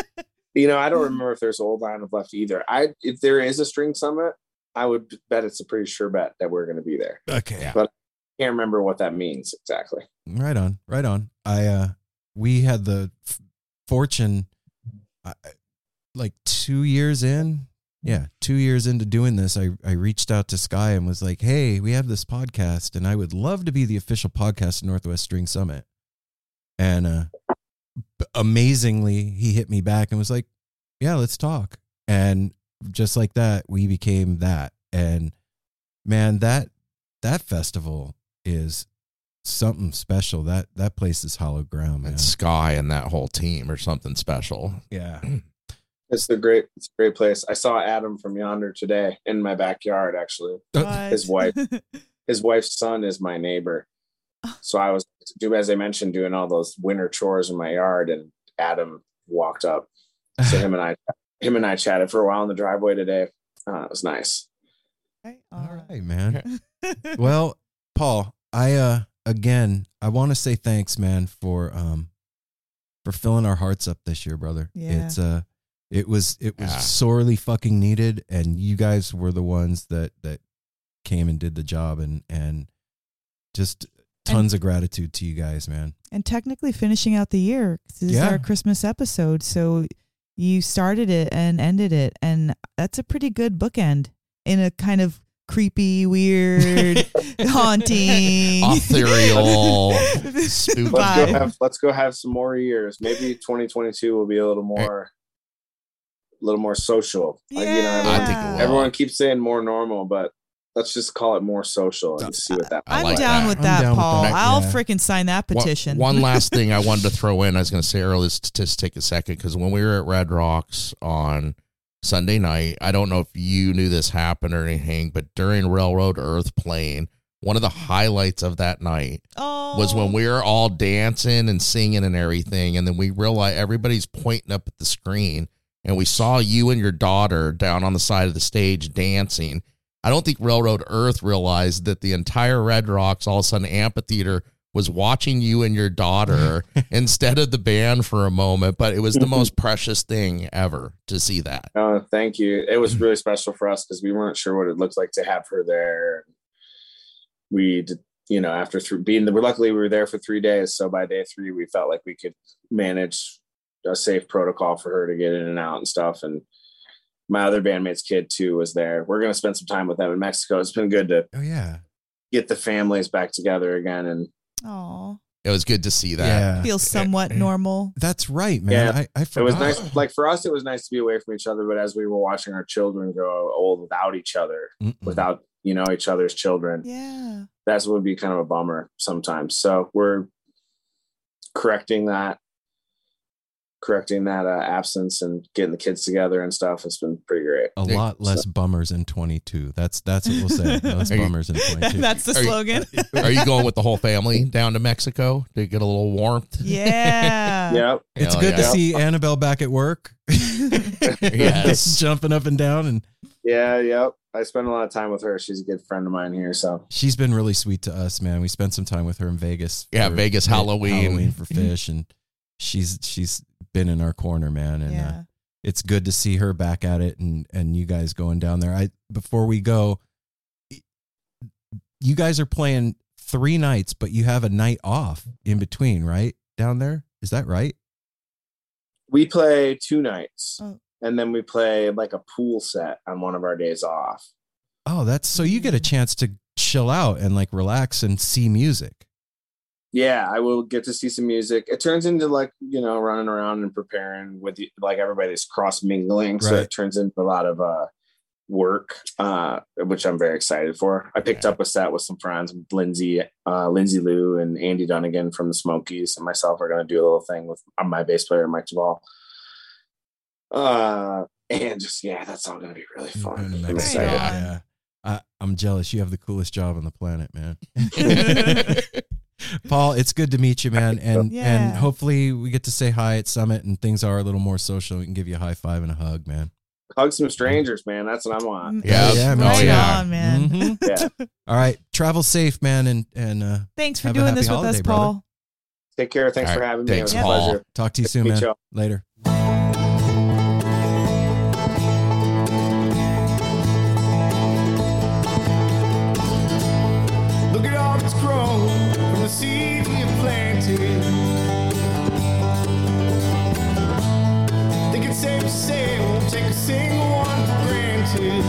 (laughs) you know, I don't remember if there's old line of left either. I if there is a string summit, I would bet it's a pretty sure bet that we're going to be there. okay, Yeah. Can't remember what that means exactly. right on, right on. I uh, we had the f- fortune, I, like two years in. Yeah, two years into doing this, I, I reached out to Sky and was like, "Hey, we have this podcast, and I would love to be the official podcast of Northwest String Summit." And uh, amazingly, he hit me back and was like, "Yeah, let's talk." And just like that, we became that. And man, that that festival is something special. That that place is hollow ground, man. And Sky and that whole team or something special. yeah. (clears throat) It's a great, it's a great place. I saw Adam from yonder today in my backyard. Actually, What? His wife. (laughs) his wife's son is my neighbor. So I was, do as I mentioned, doing all those winter chores in my yard, and Adam walked up. So him and I, him and I chatted for a while in the driveway today. Uh, it was nice. Right All man. (laughs) well, Paul, I uh again, I want to say thanks, man, for um for filling our hearts up this year, brother. Yeah. It's uh it was it was Yeah. sorely fucking needed and you guys were the ones that that came and did the job and and just tons of gratitude to you guys, man. and technically finishing out the year. This is our Christmas episode, so you started it and ended it, and that's a pretty good bookend in a kind of creepy, weird, (laughs) (laughs) haunting, Ethereal, spooky. Let's go have let's go have some more years. Maybe 2022 will be a little more, a little more social. Like, you know, everyone, I think everyone keeps saying more normal, but let's just call it more social and see what that. I I'm like down that. with that, down with Paul. that, I'll yeah. freaking sign that petition. One, last thing I wanted to (laughs) throw in, I was going to say earlier, to just take a second because when we were at Red Rocks on Sunday night, I don't know if you knew this happened or anything, but during Railroad Earth playing, one of the highlights of that night oh, was when we were all dancing and singing and everything, and then we realized everybody's pointing up at the screen, and we saw you and your daughter down on the side of the stage dancing. I don't think Railroad Earth realized that the entire Red Rocks, all of a sudden, amphitheater was watching you and your daughter (laughs) instead of the band for a moment, but it was the most (laughs) precious thing ever to see that. Oh, thank you. It was mm-hmm. really special for us because we weren't sure what it looked like to have her there. We did, you know, after th- being the, luckily we were there for three days. So by day three, we felt like we could manage a safe protocol for her to get in and out and stuff. And my other bandmate's kid too was there. We're going to spend some time with them in Mexico. It's been good to Oh yeah. get the families back together again. And oh, It was good to see that. Yeah. feels somewhat eh, normal. That's right, man. Yeah. I, I it was nice. Like for us, it was nice to be away from each other. But as we were watching our children grow old without each other, Mm-mm. without, you know, each other's children, Yeah. that's what would be kind of a bummer sometimes. So we're correcting that, correcting that uh, absence and getting the kids together and stuff. It's been pretty great. a Yeah. lot less bummers in 22. That's that's what we'll say. (laughs) Less Are you- bummers in (laughs) 22. That's the Are you- slogan. (laughs) Are you going with the whole family down to Mexico to get a little warmth? yeah. Yeah. It's Hell good to yeah. see Annabelle back at work. Yes. Jumping up and down and Yeah. Yep. I spend a lot of time with her. She's a good friend of mine here. So she's been really sweet to us, man. We spent some time with her in Vegas. Yeah, for- Vegas Halloween. Halloween for Phish and she's she's been in our corner, man, and uh, it's good to see her back at it and and you guys going down there. I before we go you guys are playing 3 nights, but you have a night off in between, right? Down there? Is that right? we play two nights Oh. And then we play like a pool set on one of our days off. Oh, that's so you get a chance to chill out and like relax and see music. yeah, I will get to see some music. It turns into like you know running around and preparing with like everybody's cross mingling, so Right. it turns into a lot of uh work, uh, which I'm very excited for. I picked Yeah. up a set with some friends, Lindsay, uh, Lindsay Lou, and Andy Dunnigan from the Smokies, and myself are going to do a little thing with uh, my bass player Mike Devol. Uh, and just yeah, that's all going to be really fun. I'm Mexico, excited. on. Yeah. I, I'm jealous. You have the coolest job on the planet, man. (laughs) Paul, it's good to meet you, man. (laughs) And and hopefully we get to say hi at Summit and things are a little more social. We can give you a high five and a hug, man. Hug some strangers, man. That's what I'm on. Yeah, yeah, man. right Oh, yeah. on, man. Mhm. (laughs) Yeah. All right. Travel safe, man, and and uh, Thanks for doing this with holiday, us, brother. Paul. Take care. Thanks All for right. having me. Thanks, it was a pleasure. talk to you soon, man. Later. We have planted. Think it's safe to say we won't take a single one for granted.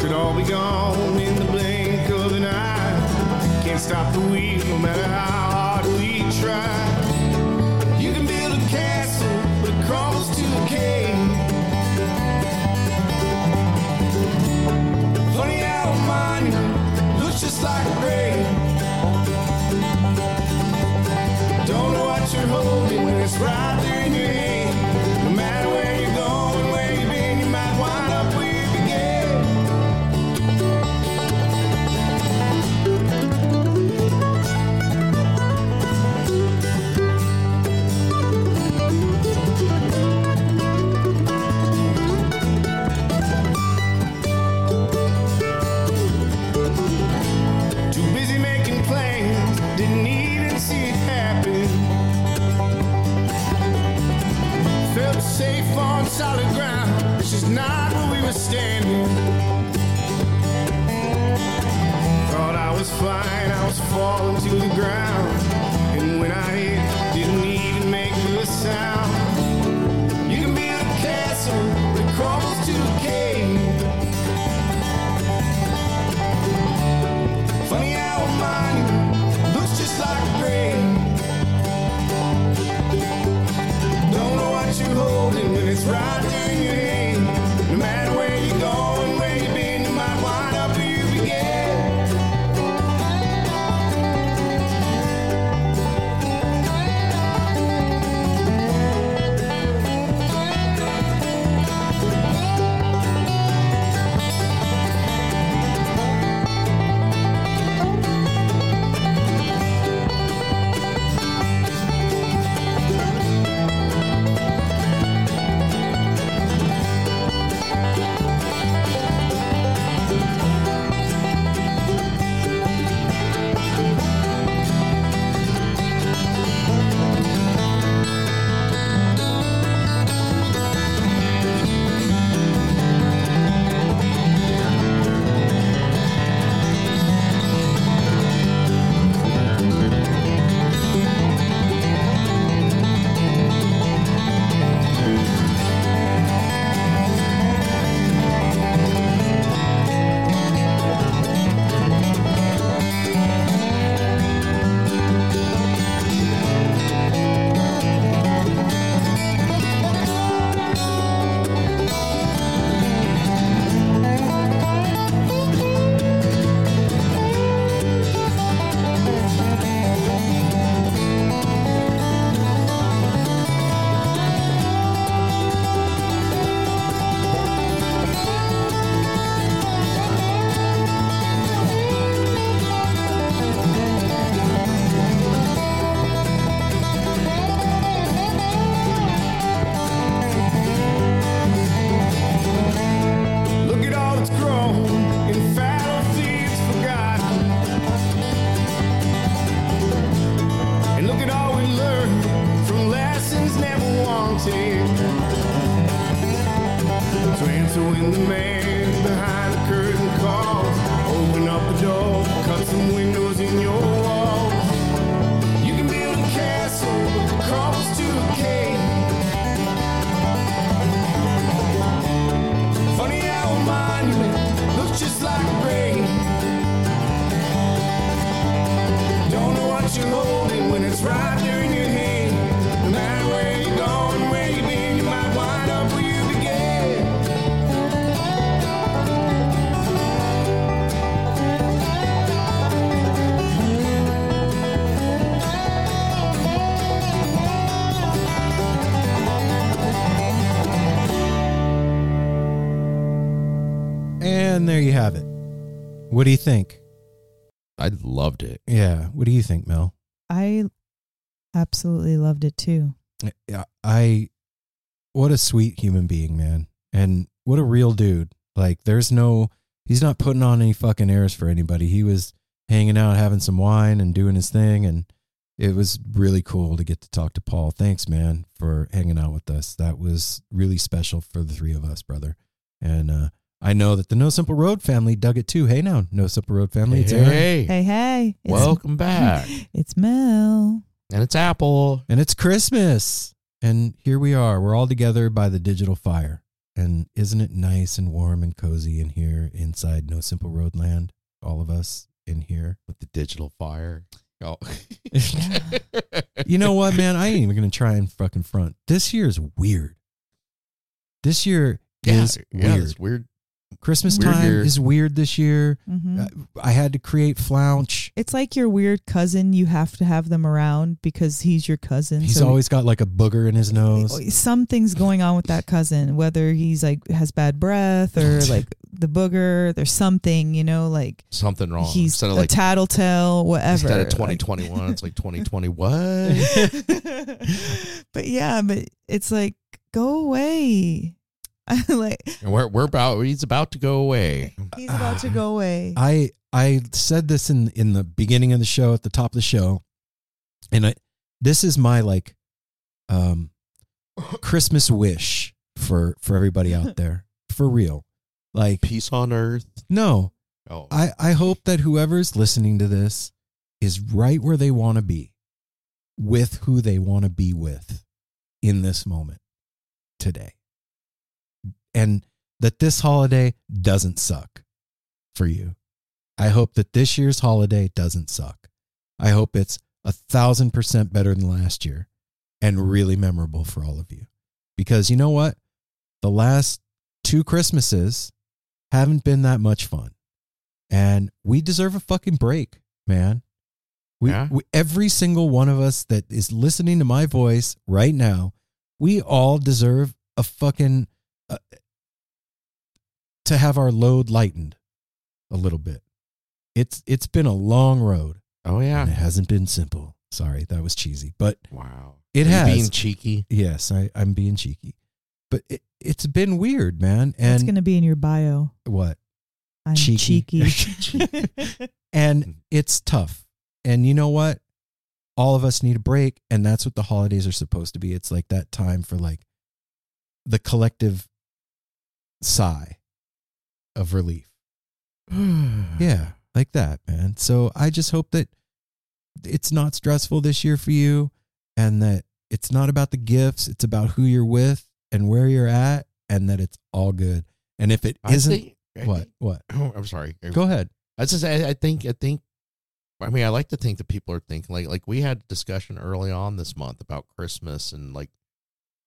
Could all be gone in the blink of an eye. Can't stop the wheel no matter how right solid ground, this is not where we were standing. Thought I was flying, I was falling to the ground. Right there you have it. What do you think? I loved it. Yeah. What do you think, Mel? I absolutely loved it too. Yeah, I what a sweet human being, man. And what a real dude. Like there's no he's not putting on any fucking airs for anybody. He was hanging out, having some wine and doing his thing and it was really cool to get to talk to Paul. Thanks, man, for hanging out with us. That was really special for the three of us, brother. And uh I know that the No Simple Road family dug it too. Hey now, No Simple Road family. It's Aaron. Hey, Hey, hey. It's, welcome (laughs) back. It's Mel. and it's Apple. And it's Christmas. And here we are. We're all together by the digital fire. And isn't it nice and warm and cozy in here inside No Simple Road Land? All of us in here. with the digital fire. (laughs) Oh, You know what, man? I (laughs) ain't even going to try and fucking front. This year is weird. This year yeah, is yeah, weird. it's weird. Christmas Weird time year. is weird this year. hmm Uh, I had to create Flounch. It's like your weird cousin. You have to have them around because he's your cousin. He's so always got like a booger in his nose. something's going on with that cousin. Whether he's like has bad breath or (laughs) like the booger, there's something. You know, like Something wrong. he's instead a of like tattletale, whatever. instead of Like- 2021, it's like 2020. (laughs) What? but yeah, but it's like go away. (laughs) like And we're we're about he's about to go away. he's about to go away. (sighs) I I said this in in the beginning of the show at the top of the show, and I this is my like um (laughs) Christmas wish for for everybody out (laughs) there for real. Like Peace on earth. no, Oh, I, I hope that whoever's listening to this is right where they want to be with who they want to be with in this moment today. And that this holiday doesn't suck for you. I hope that this year's holiday doesn't suck. I hope it's a thousand percent better than last year and really memorable for all of you. Because you know what? The last two Christmases haven't been that much fun. And we deserve a fucking break, man. We, Yeah. we every single one of us that is listening to my voice right now, we all deserve a fucking uh, to have our load lightened a little bit. It's it's been a long road oh yeah. and it hasn't been simple. Sorry, that was cheesy, but Wow. It Are you has. being cheeky. yes, I, I'm being cheeky. But it, it's been weird, man. And it's going to be in your bio. what? I'm Cheeky. cheeky. (laughs) (laughs) And it's tough. And you know what? All of us need a break, and that's what the holidays are supposed to be. It's like that time for like the collective sigh of relief. (sighs) Yeah, like that, man. So I just hope that it's not stressful this year for you and that it's not about the gifts, it's about who you're with and where you're at and that it's all good. And if it I isn't think- what? What? Oh, (clears throat) I'm sorry. Go ahead. I just I, I think I think I mean I like to think that people are thinking like like we had a discussion early on this month about Christmas and like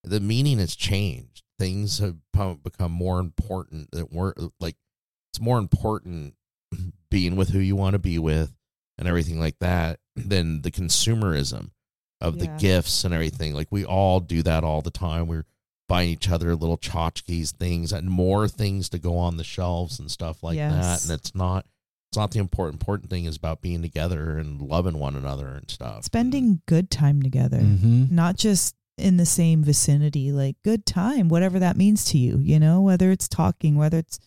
the meaning has changed. Things have become more important that we're like it's more important (clears throat) being with who you want to be with and everything like that (clears throat) than the consumerism of the gifts and everything. Like we all do that all the time. We're buying each other little tchotchkes things and more things to go on the shelves and stuff like that. And it's not it's not the important important thing is about being together and loving one another and stuff. Spending good time together, Mm-hmm. not just in the same vicinity, like good time, whatever that means to you, you know, whether it's talking, whether it's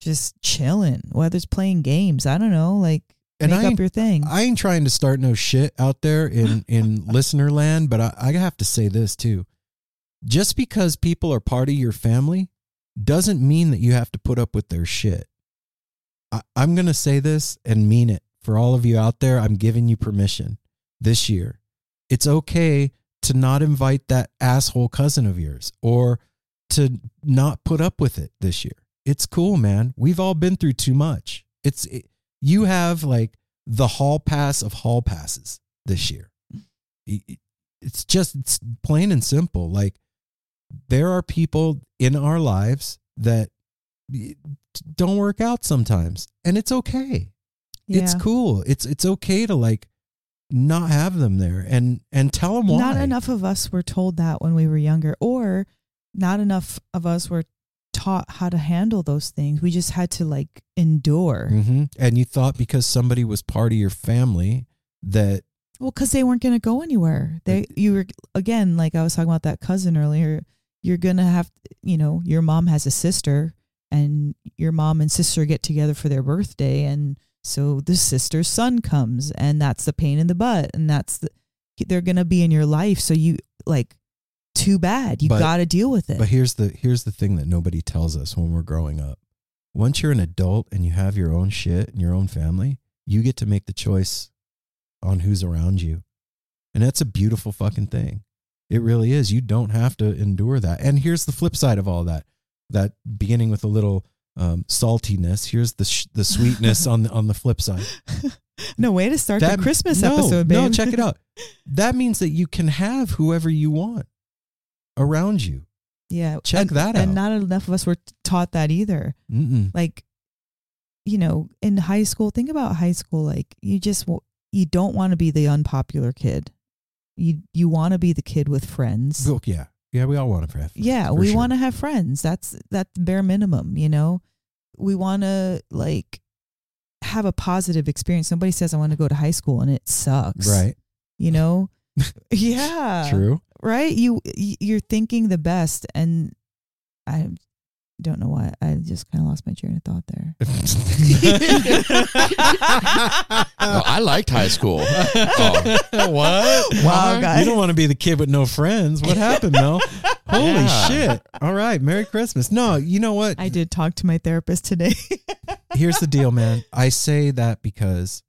just chilling, whether it's playing games. I don't know, like And make I up your thing. I ain't trying to start no shit out there in (laughs) in listener land, but I, I have to say this too. Just because people are part of your family doesn't mean that you have to put up with their shit. I, I'm gonna say this and mean it for all of you out there. I'm giving you permission this year. It's okay to not invite that asshole cousin of yours or to not put up with it this year. It's cool, man. We've all been through too much. It's it, you have like the hall pass of hall passes this year. It's just it's plain and simple. Like there are people in our lives that don't work out sometimes, and it's okay. It's cool. It's it's okay to like not have them there and and tell them why. Not enough of us were told that when we were younger, or not enough of us were taught how to handle those things. We just had to like endure. hmm And you thought because somebody was part of your family that Well, because they weren't going to go anywhere. They, you were again, like I was talking about that cousin earlier. You're gonna have, you know, your mom has a sister, and your mom and sister get together for their birthday, and so the sister's son comes, and that's the pain in the butt, and that's the they're gonna be in your life. So you like, too bad. You But- got to deal with it. But here's the here's the thing that nobody tells us when we're growing up. Once you're an adult and you have your own shit and your own family, you get to make the choice on who's around you. And that's a beautiful fucking thing. It really is. You don't have to endure that. And here's the flip side of all that. That beginning with a little um, saltiness. Here's the sh- the sweetness (laughs) on the on the flip side. no way to start That- the Christmas no, episode, babe. No, check it out. (laughs) That means that you can have whoever you want around you. Yeah, Check and, that And not enough of us were taught that either. Mm-mm. like you know in high school think about high school like you just you don't want to be the unpopular kid you you want to be the kid with friends Well, yeah, yeah, we all want to have. Friends, yeah we sure. want to have friends that's that's bare minimum you know we want to like have a positive experience somebody says i want to go to high school and it sucks right. you know (laughs) yeah True. right you you're thinking the best and i don't know why i just kind of lost my train of thought there (laughs) No, I liked high school. Oh, (laughs) what? Wow, guys. You don't want to be the kid with no friends. What happened, Mel? (laughs) Holy Yeah. shit. All right. Merry Christmas. No, you know what? I did talk to my therapist today. here's the deal, man. I say that because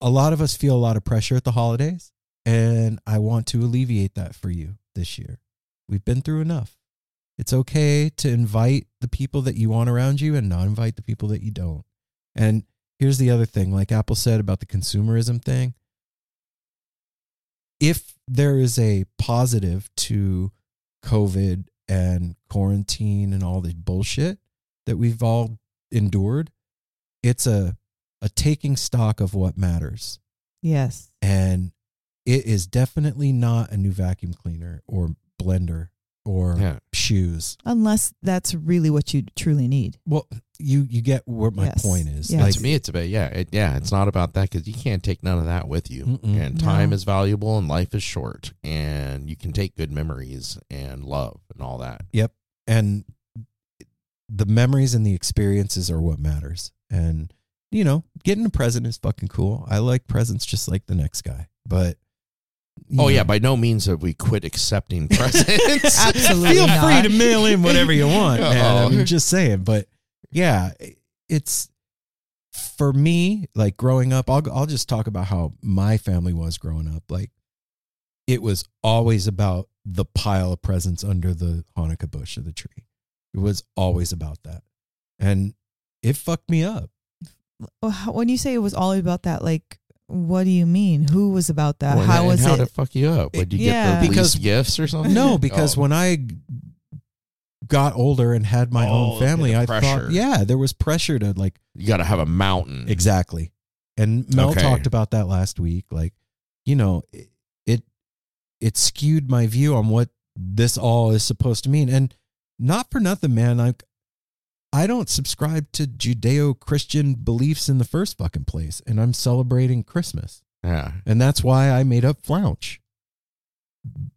a lot of us feel a lot of pressure at the holidays, and I want to alleviate that for you this year. We've been through enough. It's okay to invite the people that you want around you and not invite the people that you don't. And here's the other thing like Apple said about the consumerism thing. If there is a positive to COVID and quarantine and all the bullshit that we've all endured, it's a a taking stock of what matters. Yes. And it is definitely not a new vacuum cleaner or blender or Yeah. shoes. Unless that's really what you truly need. Well, you you get what my Yes. point is. Yes. Like to me, it's about yeah, it, yeah. It's not about that because you can't take none of that with you. Mm-mm. And time No. is valuable, and life is short, and you can take good memories and love and all that. Yep. And the memories and the experiences are what matters. And you know, getting a present is fucking cool. I like presents just like the next guy. But you Oh yeah, by no means have we quit accepting (laughs) presents. Absolutely feel not. free to mail in whatever you want, (laughs) man. I'm oh. just saying. But yeah, it's for me, like growing up, I'll I'll just talk about how my family was growing up. Like it was always about the pile of presents under the Hanukkah bush of the tree. It was always about that. And it fucked me up. When you say it was all about that, like, what do you mean? Who was about that? Well, How and was how it? did it fuck you up? Would you Yeah. get the Because- gifts or something? No, because Oh. when I got older and had my Oh, own family, I pressure. thought, yeah, there was pressure to like you got to have a mountain. Exactly. And Mel Okay. talked about that last week. Like, you know, it, it it skewed my view on what this all is supposed to mean. And not for nothing, man. Like I don't subscribe to Judeo Christian beliefs in the first fucking place. And I'm celebrating Christmas. Yeah. And that's why I made up Flounch.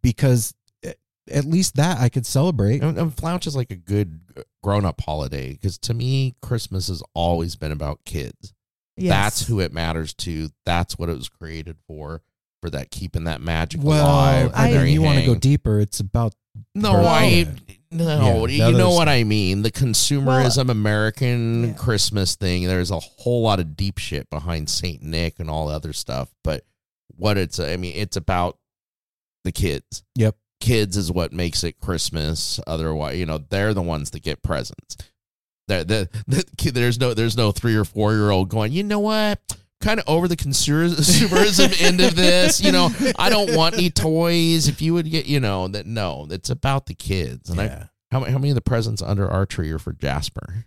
Because at- at least that I could celebrate. And, and Flounch is like a good uh, grown up holiday because to me, Christmas has always been about kids. Yes. That's who it matters to. That's what it was created for. For that keeping that magic Well, alive. I and mean, you want to go deeper. It's about No, birth. I no. Yeah, you know is- what I mean. The consumerism American Christmas thing. There's a whole lot of deep shit behind Saint Nick and all the other stuff. But what it's, I mean, it's about the kids. Yep. Kids is what makes it Christmas. Otherwise, you know, they're the ones that get presents. (laughs) The, the, the kid, there's no there's no three or four year old going. You know what? Kind of over the (laughs) consumerism end of this. You know, I don't want any toys. If you would get, you know, that no, it's about the kids. And I, how many how many of the presents under our tree are for Jasper?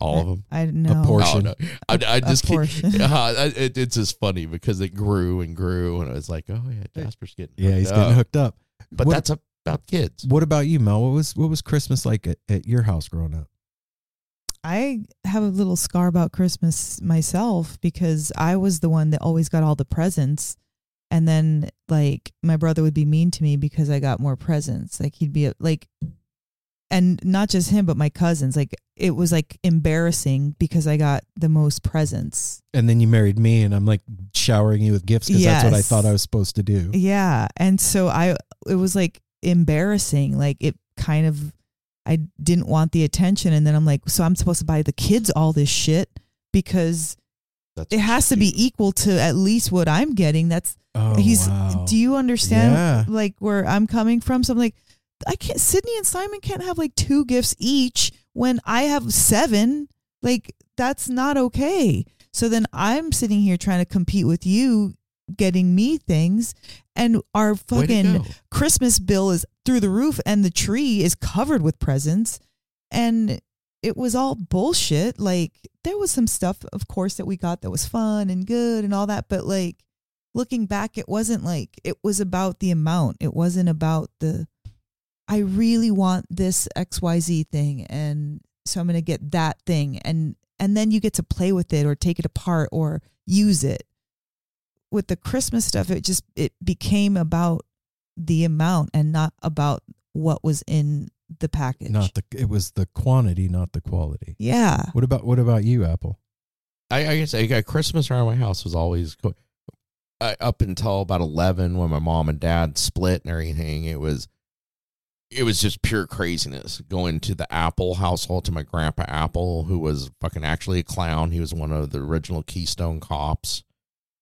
All of them. I know. A portion. Oh, no. I, I A just keep, portion. (laughs) uh, it, it's just funny because it grew and grew, and I was like, oh yeah, Jasper's getting Yeah, he's hooked getting up. hooked up. But What- that's about kids. What about you, Mel? What was what was Christmas like at, at your house growing up? I have a little scar about Christmas myself because I was the one that always got all the presents. And then, like, my brother would be mean to me because I got more presents. Like, he'd be like, and not just him, but my cousins. Like, it was like embarrassing because I got the most presents. And then you married me, and I'm like showering you with gifts because that's what I thought I was supposed to do. Yeah. And so I, it was like embarrassing. Like, it kind of, I didn't want the attention. And then I'm like, so I'm supposed to buy the kids all this shit because That's it has to be equal to at least what I'm getting. That's Oh, he's. wow. Do you understand Yeah. like where I'm coming from? So I'm like, I can't. Sydney and Simon can't have like two gifts each when I have seven. Like that's not okay. So then I'm sitting here trying to compete with you, getting me things, and our fucking. Christmas bill is through the roof, and the tree is covered with presents, and it was all bullshit. Like there was some stuff, of course, that we got that was fun and good and all that, but like looking back, it wasn't like it was about the amount. It wasn't about the. I really want this X Y Z thing, and so I'm gonna get that thing, and and then you get to play with it or take it apart or use it. With the Christmas stuff, it just it became about the amount and not about what was in the package. Not the. It was the quantity, not the quality. yeah. What about what about you, Apple? I, I guess I got Christmas around my house was always co- I, up until about eleven when my mom and dad split and everything. It was it was just pure craziness going to the Apple household to my grandpa Apple, who was fucking actually a clown. He was one of the original Keystone cops.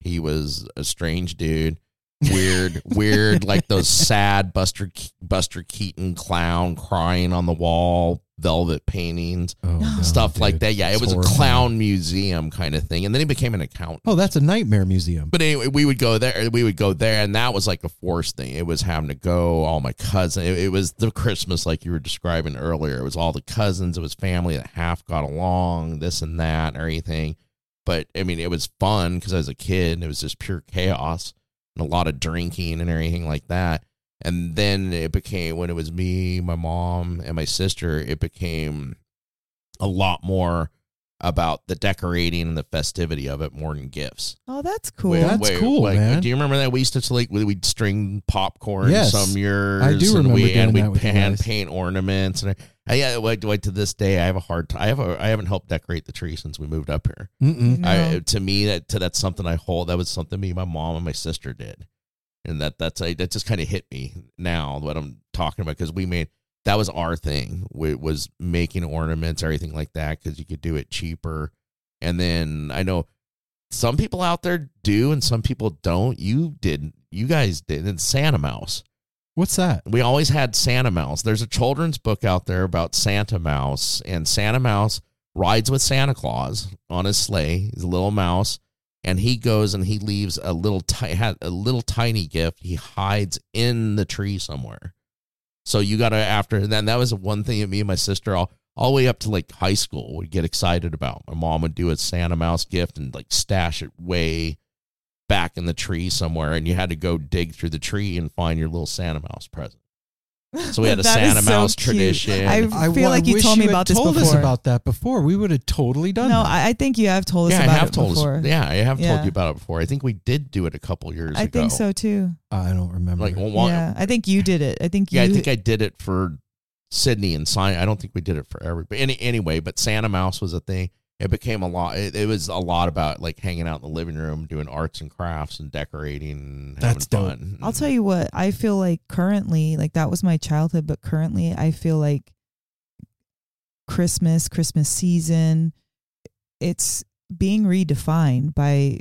He was a strange dude. Weird, weird, like those (laughs) sad Buster Buster Keaton clown crying on the wall, velvet paintings, Oh, no, stuff like that. Yeah, it It's was a clown museum kind of thing. And then he became an accountant. Oh, that's a nightmare museum. But anyway, we would go there. We would go there, and that was like a forced thing. It was having to go. All my cousins. It, it was the Christmas like you were describing earlier. It was all the cousins. It was family that half got along, this and that, and everything. But I mean, it was fun because I was a kid, it was just pure chaos and a lot of drinking and everything like that. And then it became when it was me, my mom, and my sister. It became a lot more about the decorating and the festivity of it more than gifts. Oh, that's cool. Wait, That's wait, cool, like, man. Do you remember that we used to like we- we'd string popcorn Yes. some years? I do and remember we, doing and that we'd with hand paint ornaments and I, yeah, like, like to this day, I have a hard time. I have a I haven't helped decorate the tree since we moved up here. No. I, to me, that to that's something I hold. That was something me, my mom, and my sister did, and that that's I, that just kind of hit me now what I'm talking about because we made that was our thing. We, was making ornaments, or everything like that, because you could do it cheaper. And then I know some people out there do, and some people don't. You didn't. you guys didn't. Santa Mouse. What's that? We always had Santa Mouse. There's a children's book out there about Santa Mouse, and Santa Mouse rides with Santa Claus on his sleigh. He's a little mouse, and he goes and he leaves a little ti- a little tiny gift. He hides in the tree somewhere. So you got to after and then. That was one thing that me and my sister all all the way up to like high school would get excited about. My mom would do a Santa Mouse gift and like stash it way back in the tree somewhere, and you had to go dig through the tree and find your little Santa Mouse present. So we had (laughs) a Santa so Mouse cute. tradition. I I feel wa- like you wish told me had about this told before. us about that before. We would have totally done no, that. I, I think you have told us yeah, I about have it told before. us. Yeah, I have Yeah. told you about it before. I think we did do it a couple years ago. I ago. think so too. I don't remember. Like well, one, yeah, I think you did it. I think you yeah. I think I did it for Sydney and Simon. I don't think we did it for everybody. Any, anyway, but Santa Mouse was a thing. It became a lot. It, it was a lot about like hanging out in the living room, doing arts and crafts and decorating. And That's having dope. fun. I'll tell you what, I feel like currently, like that was my childhood, but currently I feel like Christmas, Christmas season, it's being redefined by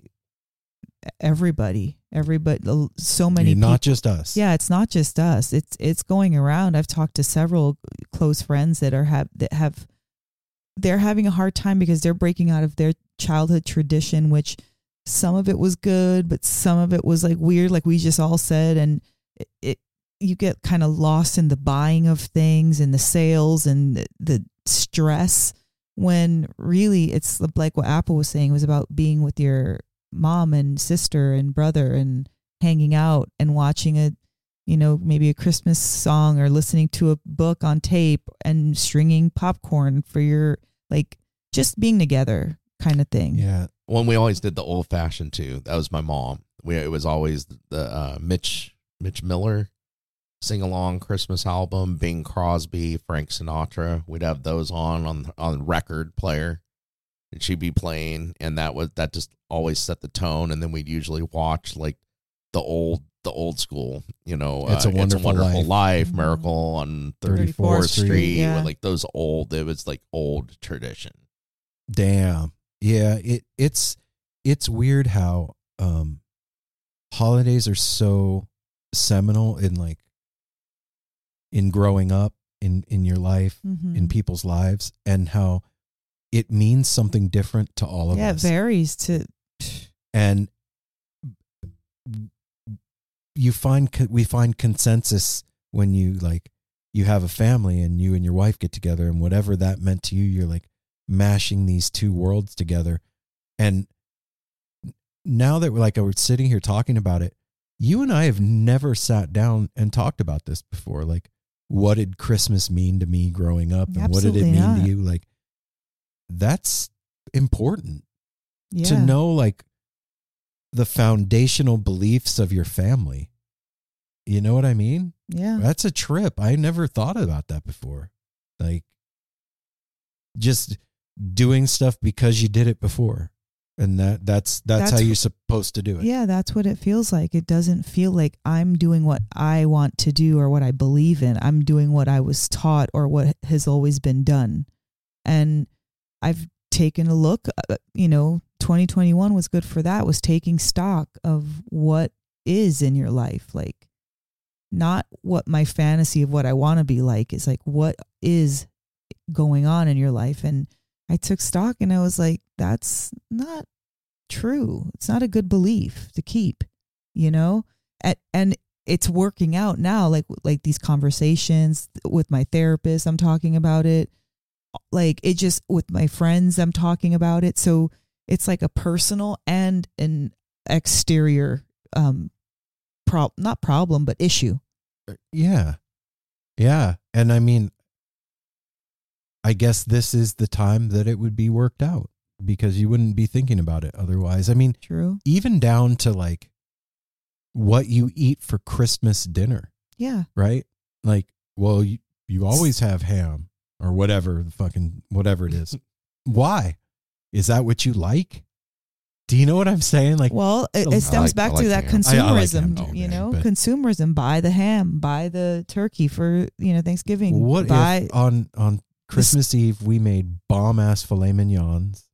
everybody. Everybody, so many Yeah, people. not just us. Yeah, it's not just us. It's it's going around. I've talked to several close friends that are have that have they're having a hard time because they're breaking out of their childhood tradition, which some of it was good, but some of it was like weird, like we just all said, and it, it you get kind of lost in the buying of things and the sales and the, the stress when really it's like what Apple was saying was about being with your mom and sister and brother and hanging out and watching a you know maybe a christmas song or listening to a book on tape and stringing popcorn for your like just being together kind of thing Yeah. When we always did the old fashioned too. That was my mom. We it was always the uh, Mitch Mitch Miller sing along Christmas album, Bing Crosby, Frank Sinatra. We'd have those on on on record player, and she'd be playing, and that was that just always set the tone. And then we'd usually watch like the old the old school, you know, It's a uh, Wonderful Life. Life, Mhm. Miracle on 34th 34th Street, Street, yeah. like those old. It was like old tradition. Damn. Yeah, it it's it's weird how um holidays are so seminal in like in growing up in in your life, Mhm. in people's lives and how it means something different to all of us. yeah it varies to and you find we find consensus when you like you have a family and you and your wife get together and whatever that meant to you you're like mashing these two worlds together. And now that we're like we're sitting here talking about it you and I have never sat down and talked about this before. Like what did christmas mean to me growing up and what did it mean not. to you? Like that's important yeah. to know like the foundational beliefs of your family. You know what I mean? yeah That's a trip. I never thought about that before. Like just doing stuff because you did it before. and that that's that's, That's how you're supposed to do it. Yeah, that's what it feels like. It doesn't feel like I'm doing what I want to do or what I believe in. I'm doing what I was taught or what has always been done. And I've taken a look, uh, you know, 2021 was good for that, was taking stock of what is in your life. Like, not what my fantasy of what I want to be like is like, what is going on in your life? And I took stock and I was like, that's not true. It's not a good belief to keep, you know? And, and it's working out now like like these conversations with my therapist, I'm talking about it. Like it just with my friends, I'm talking about it. So it's like a personal and an exterior um prob not problem but issue. Yeah. Yeah. And I mean, I guess this is the time that it would be worked out because you wouldn't be thinking about it otherwise. I mean, True. even down to like what you eat for Christmas dinner, Yeah. right? Like, well, you, you always have ham or whatever the fucking whatever it is. (laughs) Why? Is that what you like? Do you know what I'm saying? Like, Well, it, it stems like- back like to that ham. I- I like consumerism, you know, but- consumerism. Buy the ham, buy the turkey for you know Thanksgiving. what buy if on on Christmas Eve we made bomb ass filet mignons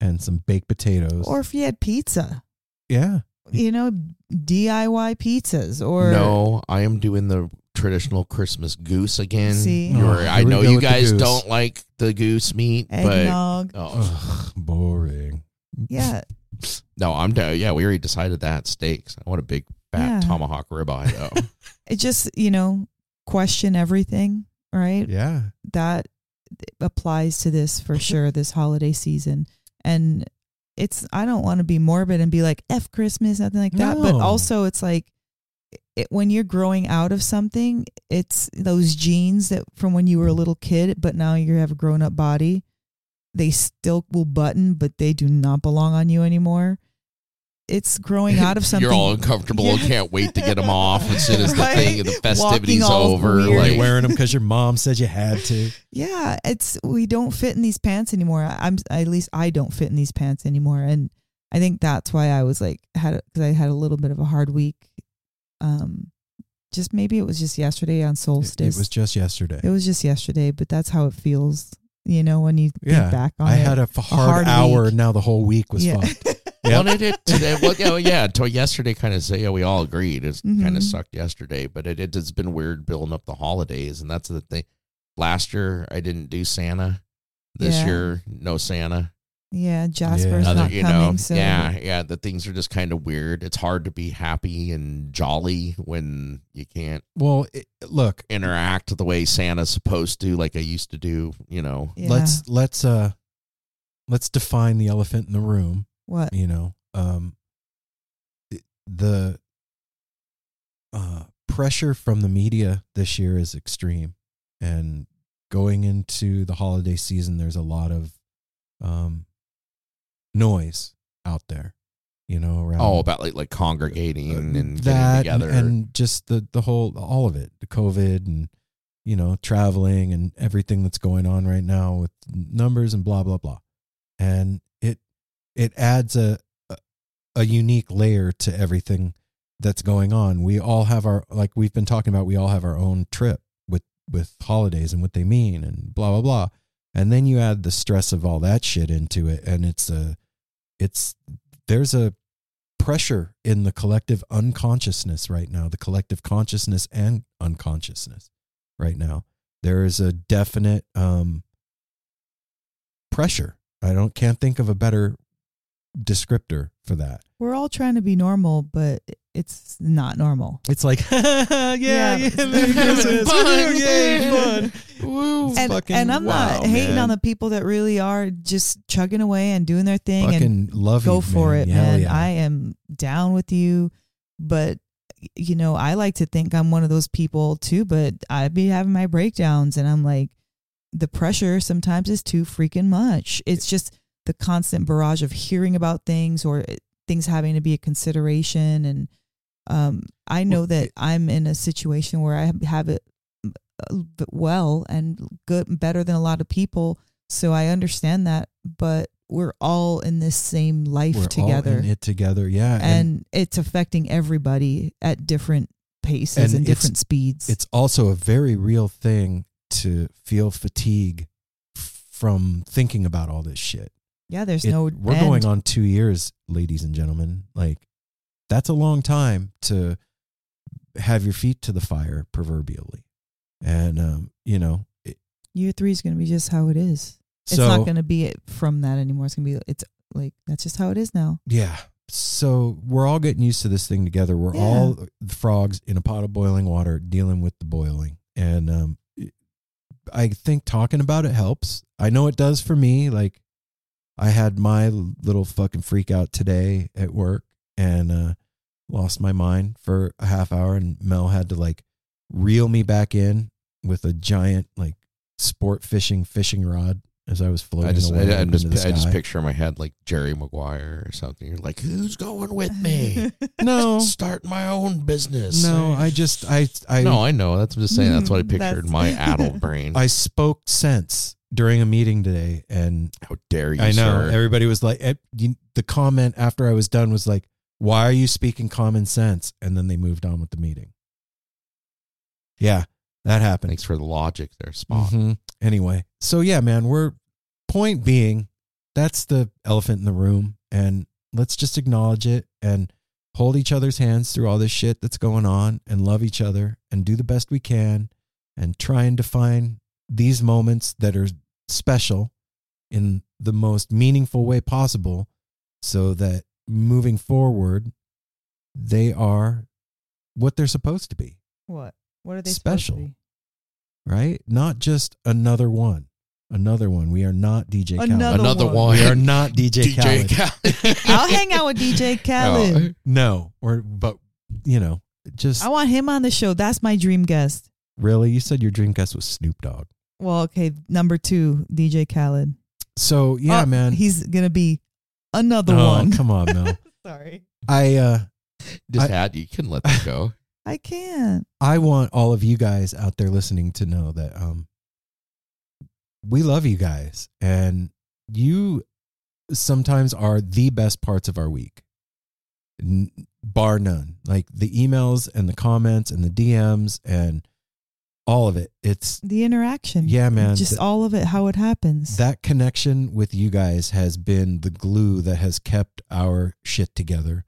and some baked potatoes? or if you had pizza, yeah, you know, DIY pizzas or no, I am doing the traditional Christmas goose again. See? You're- Oh, I here we know go you with the guys goose. don't like the goose meat, eggnog. but oh, Ugh, boring. Yeah, no, I'm down. Yeah, we already decided that steaks. I want a big fat Yeah. tomahawk ribeye though. (laughs) it just you know question everything, right? Yeah, That applies to this for (laughs) sure. This holiday season, and it's I don't want to be morbid and be like f Christmas, nothing like that. But No. also, it's like it, when you're growing out of something, it's those genes that from when you were a little kid, but now you have a grown up body. They still will button, but they do not belong on you anymore. It's growing out of something. (laughs) You're all uncomfortable and Yeah. can't wait to get them off as soon as the Right? thing, the festivities Walking over. weird. you're Like, wearing them because your mom said you had to. Yeah, it's we don't fit in these pants anymore. I'm at least I don't fit in these pants anymore, and I think that's why I was like had because I had a little bit of a hard week. Um, just maybe it was just yesterday on It, solstice. it was just yesterday. It was just yesterday, but that's how it feels. You know, when you yeah, think back on I it. had a f- hard, hard hour. week. Now the whole week was yeah. fucked. (laughs) Well, it today. Well, yeah, yeah. Until yesterday, kind of say, yeah, we all agreed. It's kind Mhm. of sucked yesterday, but it, it's been weird building up the holidays, and that's the thing. Last year, I didn't do Santa. This Yeah. year, no Santa. Yeah, Jasper's Yeah. Other, not you coming. know, so yeah, yeah. The things are just kind of weird. It's hard to be happy and jolly when you can't Well, it, look, interact the way Santa's supposed to, like I used to do. You know, yeah. let's let's uh let's define the elephant in the room. what? You know, um, the uh, pressure from the media this year is extreme, and going into the holiday season, there's a lot of um, noise out there. You know, around oh, about like like congregating and getting Um, that together. and, and just the the whole all of it the covid and you know traveling and everything that's going on right now with numbers and blah blah blah and it it adds a a, a unique layer to everything that's going on we all have our like we've been talking about we all have our own trip with with holidays and what they mean and blah blah blah and then you add the stress of all that shit into it and it's a it's there's a pressure in the collective unconsciousness right now, the collective consciousness and unconsciousness right now. There is a definite um, pressure. I don't can't think of a better descriptor for that. We're all trying to be normal, but it's not normal. It's like, (laughs) yeah, Yeah. yeah, Merry Christmas. Woo, yay, fun. (laughs) Woo, and, fucking and I'm wow, not hating man. on the people that really are just chugging away and doing their thing and fucking love go you, for man. it, Hell man. yeah. I am down with you, but you know, I like to think I'm one of those people too, but I'd be having my breakdowns and I'm like the pressure sometimes is too freaking much. It's just the constant barrage of hearing about things or uh, things having to be a consideration and um I know Well, that I'm in a situation where I have it well and good better than a lot of people so I understand that but we're all in this same life We're together. all in it together. Yeah. and, it's affecting everybody at different paces And and, different speeds. it's also a very real thing to feel fatigue from thinking about all this shit. Yeah, there's It- no. we're end. going on two years, ladies and gentlemen. Like that's a long time to have your feet to the fire, proverbially. And um, you know, it, Year three is going to be just how it is. It's not going to be from that anymore. It's going to be. It's like that's just how it is now. yeah. So we're all getting used to this thing together. We're Yeah. all frogs in a pot of boiling water, dealing with the boiling. And um, I think talking about it helps. I know it does for me. Like I had my little fucking freak out today at work and uh lost my mind for a half hour and Mel had to like reel me back in with a giant like sport fishing fishing rod as I was floating I just, away I, I into just, the I just picture in my head like Jerry Maguire or something. You're like, who's going with me? (laughs) no, Start my own business. no, I just I I no, I know. That's I'm just saying. That's what I Mm, pictured in my (laughs) addled brain. I spoke sense during a meeting today and How dare you, I know sir? everybody was like the comment after I was done was like why are you speaking common sense and then they moved on with the meeting. Yeah, that happened. Thanks for the logic there, Spock. Mhm. Anyway, so yeah, man, we're point being that's the elephant in the room, and let's just acknowledge it and hold each other's hands through all this shit that's going on, and love each other and do the best we can, and try and define these moments that are special in the most meaningful way possible, so that moving forward, they are what they're supposed to be What? What are they Special. Supposed to be? right? Not just another one. Another one. We are not DJ Khaled. Another Another one. one. We are not DJ, (laughs) Khaled. Khaled. I'll hang out with DJ (laughs) Khaled. No, or but you know, just I want him on the show. That's my dream guest. really. You said your dream guest was Snoop Dogg. Well, okay, number two, DJ Khaled. So yeah, Oh, man. he's gonna be another oh, one. come on, Mel. (laughs) Sorry, I uh Just I- had you can let that go. (laughs) I can't. I want all of you guys out there listening to know that um we love you guys and you sometimes are the best parts of our week. N- bar none. Like the emails and the comments and the DMs and all of it. It's The interaction. Yeah, man. Just Th- all of it, how it happens. that connection with you guys has been the glue that has kept our shit together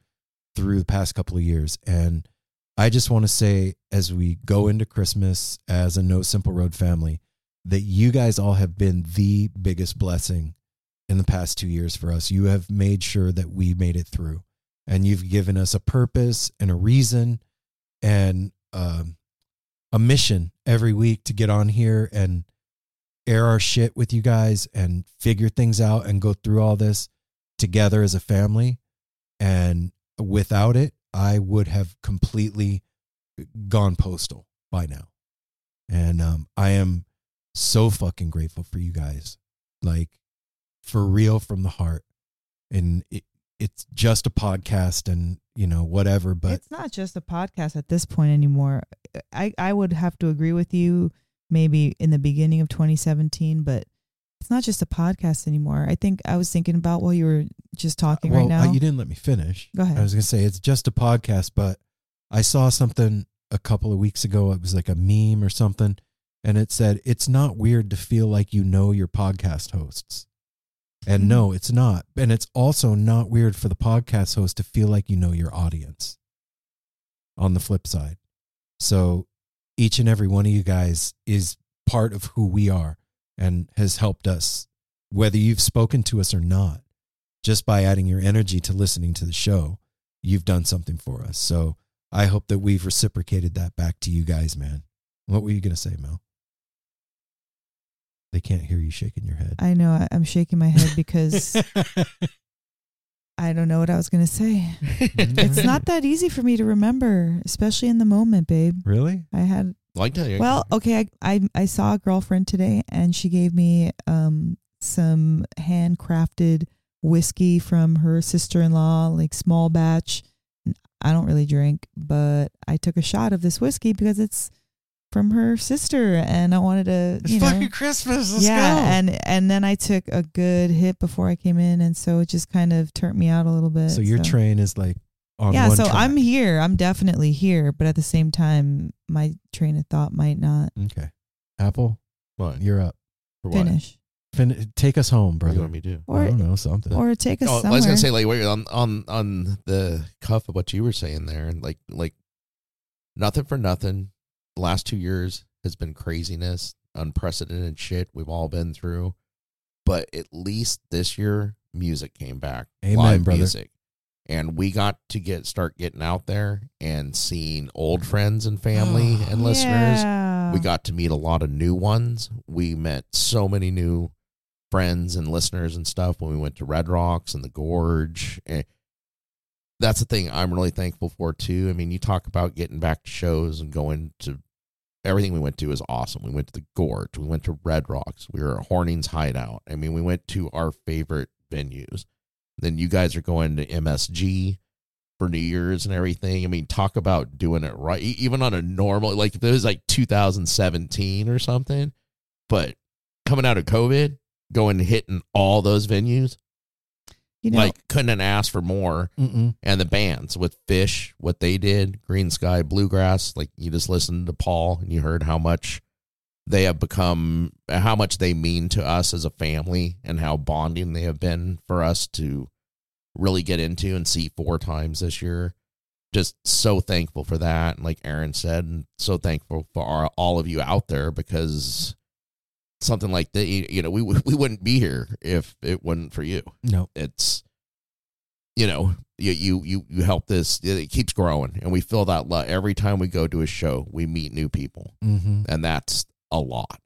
through the past couple of years. And I just want to say, as we go into Christmas as a No Simple Road family, that you guys all have been the biggest blessing in the past two years for us. You have made sure that we made it through, and you've given us a purpose and a reason and um, a mission every week to get on here and air our shit with you guys and figure things out and go through all this together as a family. And without it, I would have completely gone postal by now. And um, I am so fucking grateful for you guys. Like, for real from the heart. And it, it's just a podcast and, you know, whatever. But it's not just a podcast at this point anymore. I, I would have to agree with you maybe in the beginning of 2017, but it's not just a podcast anymore. I think I was thinking about while you were just uh, talking well, right now. You didn't let me finish. Go ahead. I was going to say it's just a podcast, but I saw something a couple of weeks ago. It was like a meme or something, and it said it's not weird to feel like you know your podcast hosts. And Mhm. no, it's not. And it's also not weird for the podcast host to feel like you know your audience. On the flip side. So each and every one of you guys is part of who we are and has helped us, whether you've spoken to us or not just by adding your energy to listening to the show, you've done something for us. So I hope that we've reciprocated that back to you guys, man. What were you going to say, Mel? They can't hear you shaking your head. I know I- I'm shaking my head because (laughs) I don't know what I was going to say. It's not that easy for me to remember, especially in the moment, babe. really. I had Like that. Well, okay, I, I I saw a girlfriend today, and she gave me um some handcrafted whiskey from her sister in law, like small batch. I don't really drink, but I took a shot of this whiskey because it's from her sister, and I wanted to, It's you know, fucking Christmas. Let's yeah, go. and and then I took a good hit before I came in, and so it just kind of turned me out a little bit. so your train is like on yeah, one so track. I'm here. I'm definitely here, but at the same time, my train of thought might not okay. Apple, What? you're up. For what? finish Fin- take us home, What do you brother. want me to do? I don't know something. or take us Oh, I was gonna say like wait, on on on the cuff of what you were saying there, and like like nothing for nothing. The last two years has been craziness, unprecedented shit we've all been through. But at least this year, music came back, Amen, live brother. music, and we got to get start getting out there and seeing old friends and family (gasps) and listeners. Yeah. We got to meet a lot of new ones. We met so many new friends and listeners and stuff when we went to Red Rocks and the Gorge. And that's the thing I'm really thankful for too. I mean, you talk about getting back to shows and going to everything we went to is awesome. We went to the Gorge, we went to Red Rocks, we were at Horning's Hideout. I mean, we went to our favorite venues. Then you guys are going to MSG for New Year's and everything. I mean, talk about doing it right, even on a normal, like if it was like 2017 or something, but coming out of COVID, going hitting all those venues, you know, like couldn't have asked for more. Mm-mm. And the bands with Phish, what they did, Greensky, Bluegrass, like you just listened to Paul and you heard how much they have become, how much they mean to us as a family and how bonding they have been for us to really get into and see four times this year. Just so thankful for that. And like Aaron said, and so thankful for our, all of you out there because something like that, you, you know, we, (laughs) we wouldn't be here if it wasn't for you No. it's you know you you you, you help this it keeps growing and we feel that love every time we go to a show we meet new people Mm-hmm. and that's a lot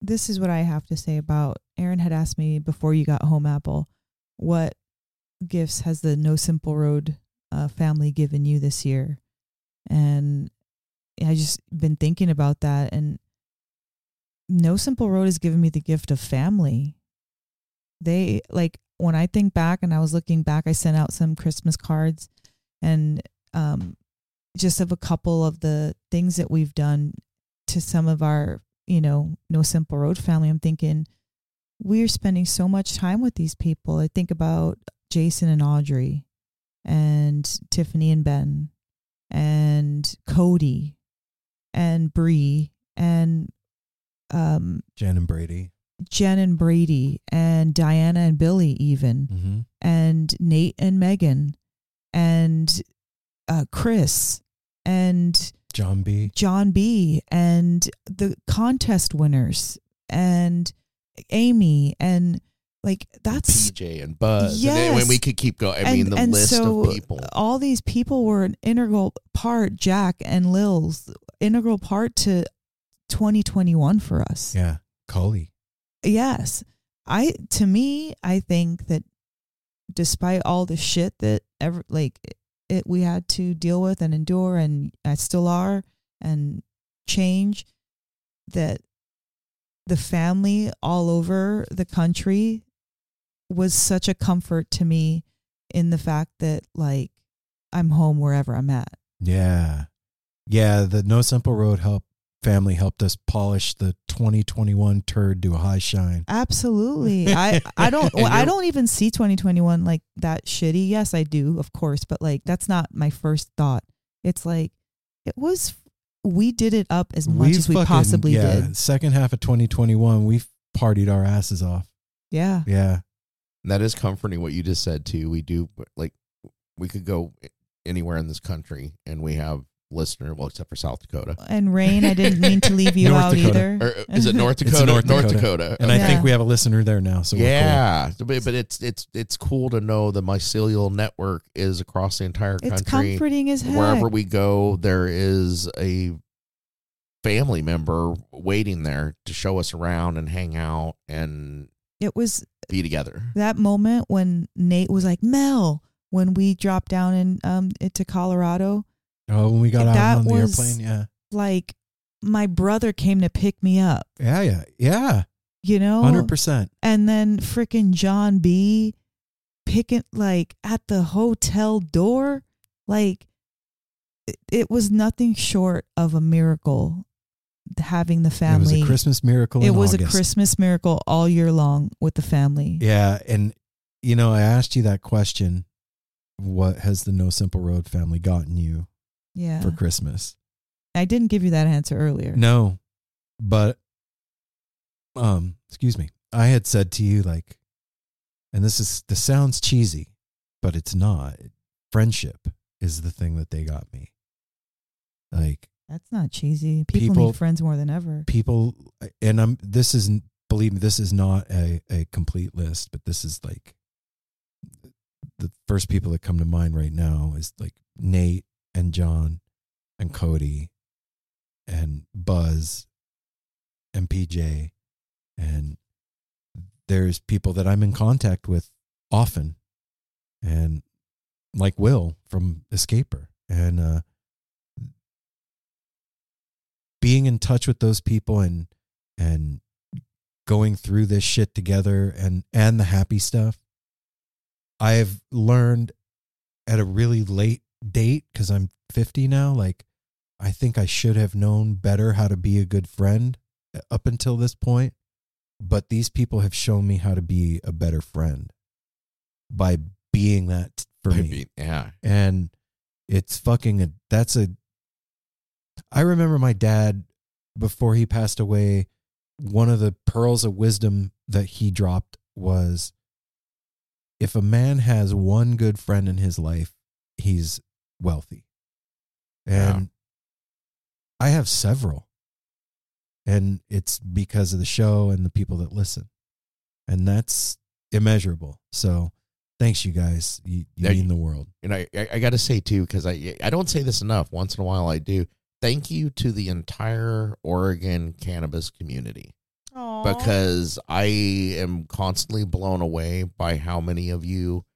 this is what I have to say about Aaron had asked me before you got home, Apple, what gifts has the No Simple Road uh, family given you this year? And I just been thinking about that, and No Simple Road has given me the gift of family. They like when I think back, and I was looking back, I sent out some Christmas cards, and um, just of a couple of the things that we've done to some of our you know, No Simple Road family, I'm thinking we're spending so much time with these people. I think about Jason and Audrey and Tiffany and Ben and Cody and Bree and um, Jen and Brady. Jen and Brady and Diana and Billy even Mm-hmm. and Nate and Megan and uh, Chris and John B. John B and the contest winners and Amy and like that's pj and buzz and Yes. then when we could keep going i mean the and list so of people all these people were an integral part Jack and Lil's integral part to 2021 for us. Yeah. Cully. Yes. I to me I think that despite all the shit that ever like it we had to deal with and endure and I still are and change that the family all over the country was such a comfort to me in the fact that like I'm home wherever I'm at. Yeah. Yeah. The No Simple Road help family helped us polish the 2021 turd to a high shine. Absolutely. (laughs) I I don't well, I don't even see 2021 like that shitty. Yes, I do, of course, but like that's not my first thought. It's like it was we did it up as much We've as we fucking- possibly yeah, did. Second half of 2021, we've partied our asses off. Yeah. Yeah. And that is comforting what you just said too we do like we could go anywhere in this country and we have listener well except for south dakota And Rain, I didn't mean to (laughs) leave you North out Dakota. either. or is it north It's dakota North north Dakota. dakota, And I think we have a listener there now. So yeah, but, but it's it's it's cool to know the mycelial network is across the entire country. It's comforting as heck. Wherever we go, there is a family member waiting there to show us around and hang out and it was be together. that moment when Nate was like, Mel, when we dropped down in um into Colorado, cool. Oh, when we got out That on the was- airplane. Yeah. like my brother came to pick me up, Yeah. Yeah. Yeah. you know? 100%. and then freaking John B picking like at the hotel door like it, it was nothing short of a miracle having the family. It was a Christmas miracle. It was a Christmas miracle all year long with the family. Yeah, and you know, I asked you that question. What has the No Simple Road family gotten you Yeah. for Christmas? I didn't give you that answer earlier. No, but um, excuse me. I had said to you like, and this is this sounds cheesy, but it's not. Friendship is the thing that they got me. Like That's not cheesy. People, People- need friends more than ever. people, and I'm. This isn't. Believe me, this is not a a complete list, but this is like the first people that come to mind right now is like Nate and John and Cody and Buzz and PJ and there's people that I'm in contact with often. And like Will from Escaper. And uh being in touch with those people and and going through this shit together and and the happy stuff I've learned at a really late date cuz I'm 50 now like I think I should have known better how to be a good friend uh, up until this point but these people have shown me how to be a better friend by being that for I me mean, yeah. and it's fucking a that's a I remember my dad before he passed away one of the pearls of wisdom that he dropped was if a man has one good friend in his life he's wealthy. And I have several. And it's because of the show and the people that listen. And that's immeasurable. So thanks you guys. You, you Yeah, mean the world. And I, I, I got to say too, because I, I don't say this enough. Once in a while, I do. Thank you to the entire Oregon cannabis community. Aww. because I am constantly blown away by how many of you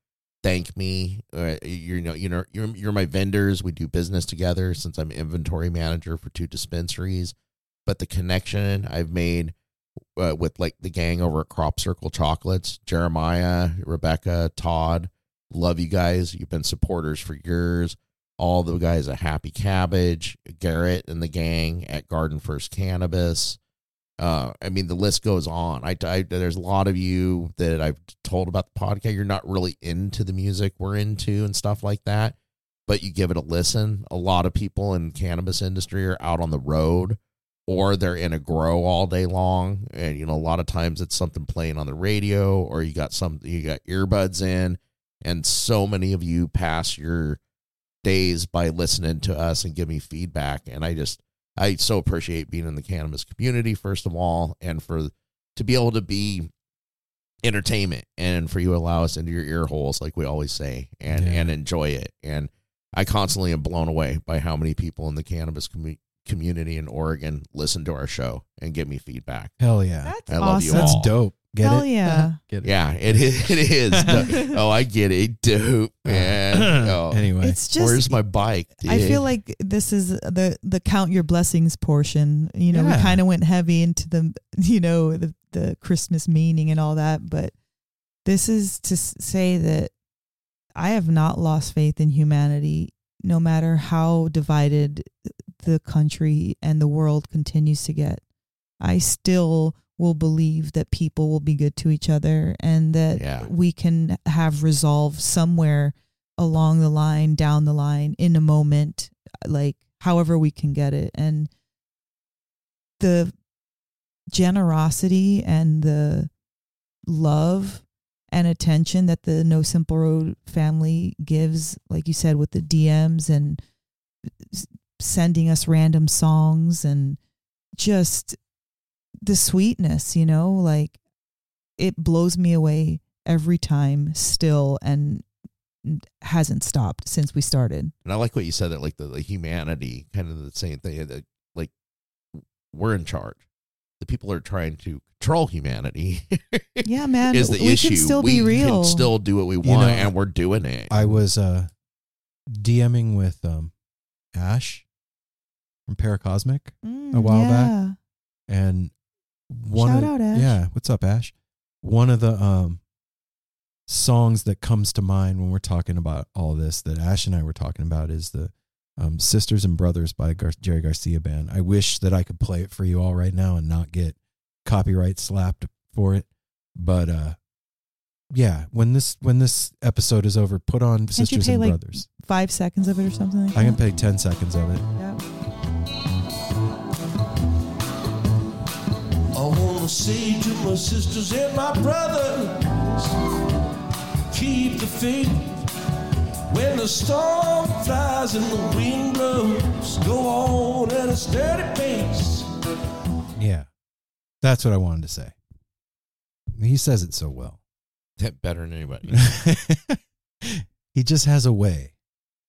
thank me. Uh, you know, you know, you're you're my vendors. We do business together since I'm inventory manager for two dispensaries. But the connection I've made uh, with like the gang over at Crop Circle Chocolates, Jeremiah, Rebecca, Todd, love you guys. You've been supporters for years. All the guys at Happy Cabbage, Garrett and the gang at Garden First Cannabis. Uh, I mean, the list goes on. I, I there's a lot of you that I've told about the podcast. You're not really into the music we're into and stuff like that, but you give it a listen. A lot of people in cannabis industry are out on the road or they're in a grow all day long, and you know a lot of times it's something playing on the radio or you got some you got earbuds in, and so many of you pass your days by listening to us and give me feedback, and I just I so appreciate being in the cannabis community, first of all, and for to be able to be entertainment and for you to allow us into your ear holes, like we always say, and Yeah. and enjoy it. And I constantly am blown away by how many people in the cannabis commu- community in Oregon listen to our show and give me feedback. hell yeah That's I love you awesome. That's dope. Get Hell it? yeah. Uh-huh. Get it? Yeah, it is. It is. (laughs) oh, I get it. Dope, man. Uh-huh. Oh, Anyway, It's just where's my bike? I dude? feel like this is the the count your blessings portion. You know, Yeah. we kind of went heavy into the you know the the Christmas meaning and all that, but this is to s- say that I have not lost faith in humanity, no matter how divided the country and the world continues to get. I still will believe that people will be good to each other and that Yeah. we can have resolve somewhere along the line, down the line, in a moment, like however we can get it. And the generosity and the love and attention that the No Simple Road family gives, like you said, with the DMs and sending us random songs and just the sweetness, you know, like it blows me away every time still and hasn't stopped since we started. And I like what you said that like the, the humanity, kind of the same thing. That like we're in charge. The people are trying to control humanity. (laughs) Yeah, man. is the we issue? can still we be real. can still do what we want, know, and we're doing it. I was uh DMing with um Ash from Paracosmic Mm, a while back. and one Shout of, out, Ash. Yeah, what's up, Ash? One of the um songs that comes to mind when we're talking about all this that Ash and I were talking about is the um, Sisters and Brothers by Gar- Jerry Garcia Band. I wish that I could play it for you all right now and not get copyright slapped for it. But uh, yeah, when this when this episode is over, put on you Sisters and like, Brothers. Five seconds of it or something like I can that. play ten seconds of it. Yeah. I wanna say to my sisters and my brothers, keep the faith. When the storm flies and the wind blows, go on at a steady pace. Yeah, that's what I wanted to say. He says it so well. Better than anybody. (laughs) he just has a way.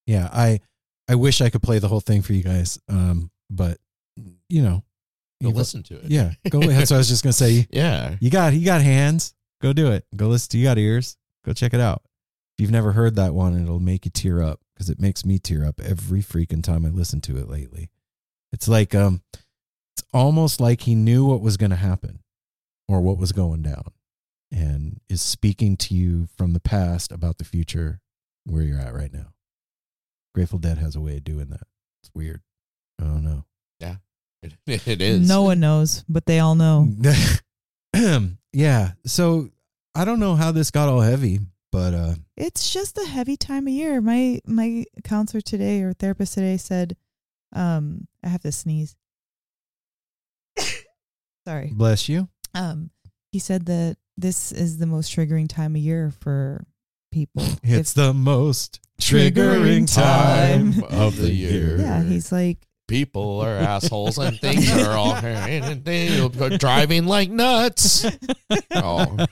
Yeah, I I wish I could play the whole thing for you guys. Um, but you know, Go you- listen to it. Yeah, go. That's what I was just gonna say. (laughs) Yeah. You got you got hands. Go do it. Go listen. You got ears. Go check it out. If you've never heard that one, it'll make you tear up because it makes me tear up every freaking time I listen to it lately. It's like um, it's almost like he knew what was going to happen or what was going down, and is speaking to you from the past about the future where you're at right now. Grateful Dead has a way of doing that. It's weird. I don't know. It, (laughs) it is. No one knows, but they all know. (laughs) yeah. So I don't know how this got all heavy, but uh It's just a heavy time of year. My my counselor today or therapist today said, um, I have to sneeze. (coughs) Sorry. bless you. Um, he said that this is the most triggering time of year for people. (laughs) It's If- the most Triggering triggering time of the year. yeah. He's like, People are assholes and things are all and (laughs) they driving like nuts. Oh,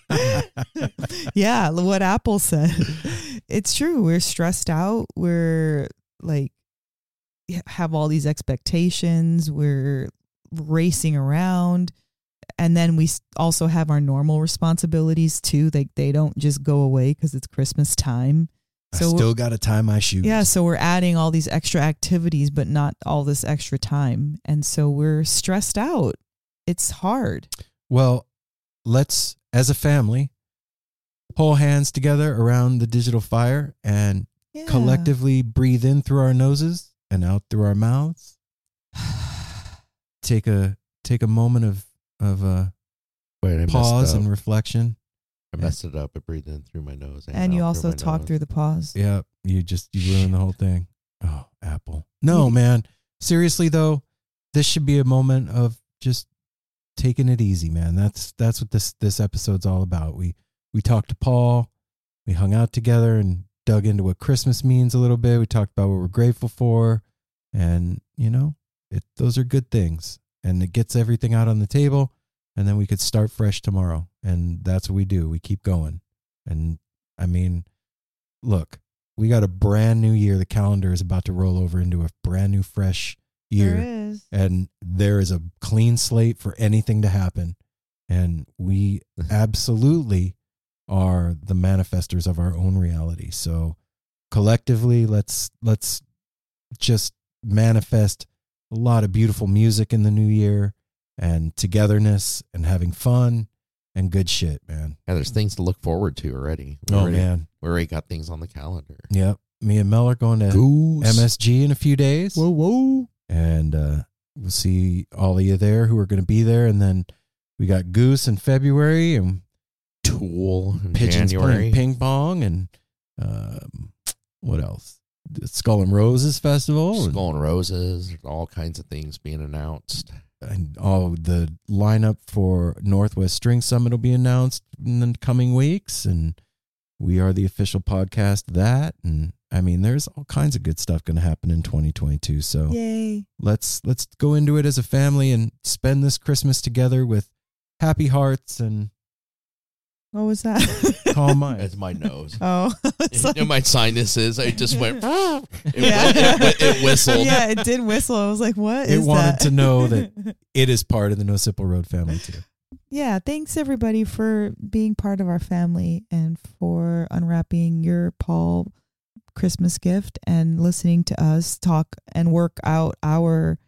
yeah, what Apple said. It's true. We're stressed out. We're like have all these expectations. We're racing around. And then we also have our normal responsibilities too. Like they don't just go away because it's Christmas time. I So still got to tie my shoes. yeah, so we're adding all these extra activities, but not all this extra time. And so we're stressed out. It's hard. Well, let's as a family pull hands together around the digital fire and Yeah. collectively breathe in through our noses and out through our mouths. (sighs) Take a take a moment of of uh, wait, pause and reflection. I messed it up. I breathed in through my nose. And you also my talk nose. through the pause. Yeah, you just you ruined the whole thing. Oh, Apple. No, man. Seriously though, this should be a moment of just taking it easy, man. That's that's what this this episode's all about. We we talked to Paul, we hung out together and dug into what Christmas means a little bit. We talked about what we're grateful for, and you know, it those are good things, and it gets everything out on the table, and then we could start fresh tomorrow, and that's what we do. We keep going, and I mean, look, we got a brand new year. The calendar is about to roll over into a brand new, fresh year There is. and there is a clean slate for anything to happen and we (laughs) absolutely are the manifestors of our own reality so collectively let's let's just manifest a lot of beautiful music in the new year and togetherness and having fun and good shit man Yeah, there's things to look forward to already. We oh already, man we already got things on the calendar. yep me and mel are going to Goose. msg in a few days Whoa, whoa. and uh, we'll see all of you there who are going to be there. And then we got Goose in February and Tool in Pigeons January. playing ping pong and um, what else? The Skull and Roses Festival Skull and Roses, all kinds of things being announced. And all the lineup for Northwest String Summit will be announced in the coming weeks. And we are the official podcast of that. And I mean, there's all kinds of good stuff going to happen in 2022. So Yay. let's let's go into it as a family and spend this Christmas together with happy hearts and What was that? calm minds. It's my nose. oh. (laughs) It's like- In my sinuses, I just went. It, (laughs) Yeah. it, it whistled. yeah, it did whistle. I was like, what It is wanted that? to know that- (laughs) it is part of the No Simple Road family too. yeah, thanks everybody for being part of our family and for unwrapping your Paul Christmas gift and listening to us talk and work out our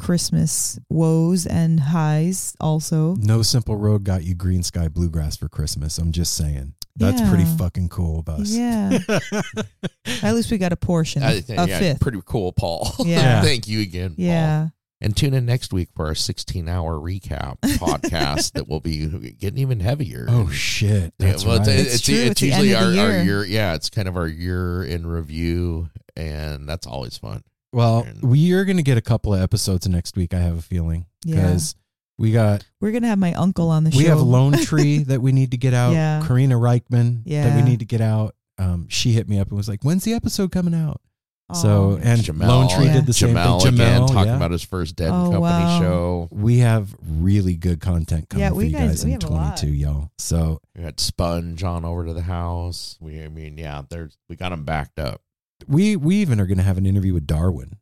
Christmas woes and highs also. No Simple Road got you greensky bluegrass for Christmas. I'm just saying. That's pretty fucking cool of us. Yeah. (laughs) At least we got a portion, I a think, yeah, fifth. pretty cool, Paul. (laughs) Yeah. Thank you again, Paul. Yeah. And tune in next week for our 16 hour recap (laughs) podcast that will be getting even heavier. Oh shit. That's yeah, well, right. it's, It's it's, true, it's it's usually our, of the our year. year. Yeah, it's kind of our year in review, and that's always fun. Well, we are going to get a couple of episodes next week. I have a feeling Yeah. because we got We're gonna have my uncle on the we show. We have Lone (laughs) Tree that we need to get out. Yeah. Karina Reichman that we need to get out. Um, she hit me up and was like, "When's the episode coming out?" So and Jamel, Lone Tree Yeah. did the same thing. Jamel thing. again talking yeah. about his first Dead Oh, Company wow. show. we have really good content coming Yeah, for we you guys- guys we in have a lot. 22, y'all. So We had Sponge on over to the house. We, I mean, yeah, there's we got them backed up. We we even are going to have an interview with Darwin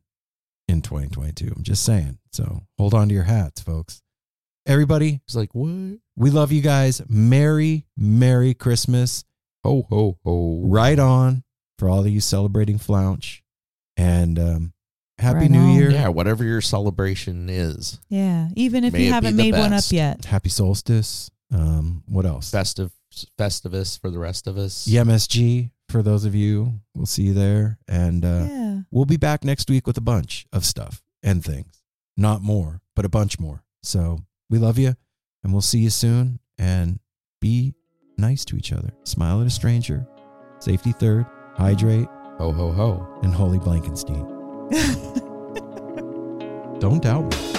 in 2022. I'm just saying. So hold on to your hats, folks. Everybody, It's like what? we love you guys. Merry Merry Christmas. Ho ho ho! Right on for all of you celebrating Flounch, and um, Happy Right New on. Year. Yeah, whatever your celebration is, Yeah. Even if May you haven't the made one up yet. Happy Solstice. Um, what else? festive festivus for the rest of us. The MSG for those of you. We'll see you there, and uh, yeah. we'll be back next week with a bunch of stuff and things. Not more, but a bunch more. So we love you, and we'll see you soon. And be nice to each other. Smile at a stranger. Safety third. Hydrate. Ho ho ho! And Holy Blankenstein. (laughs) Don't doubt me.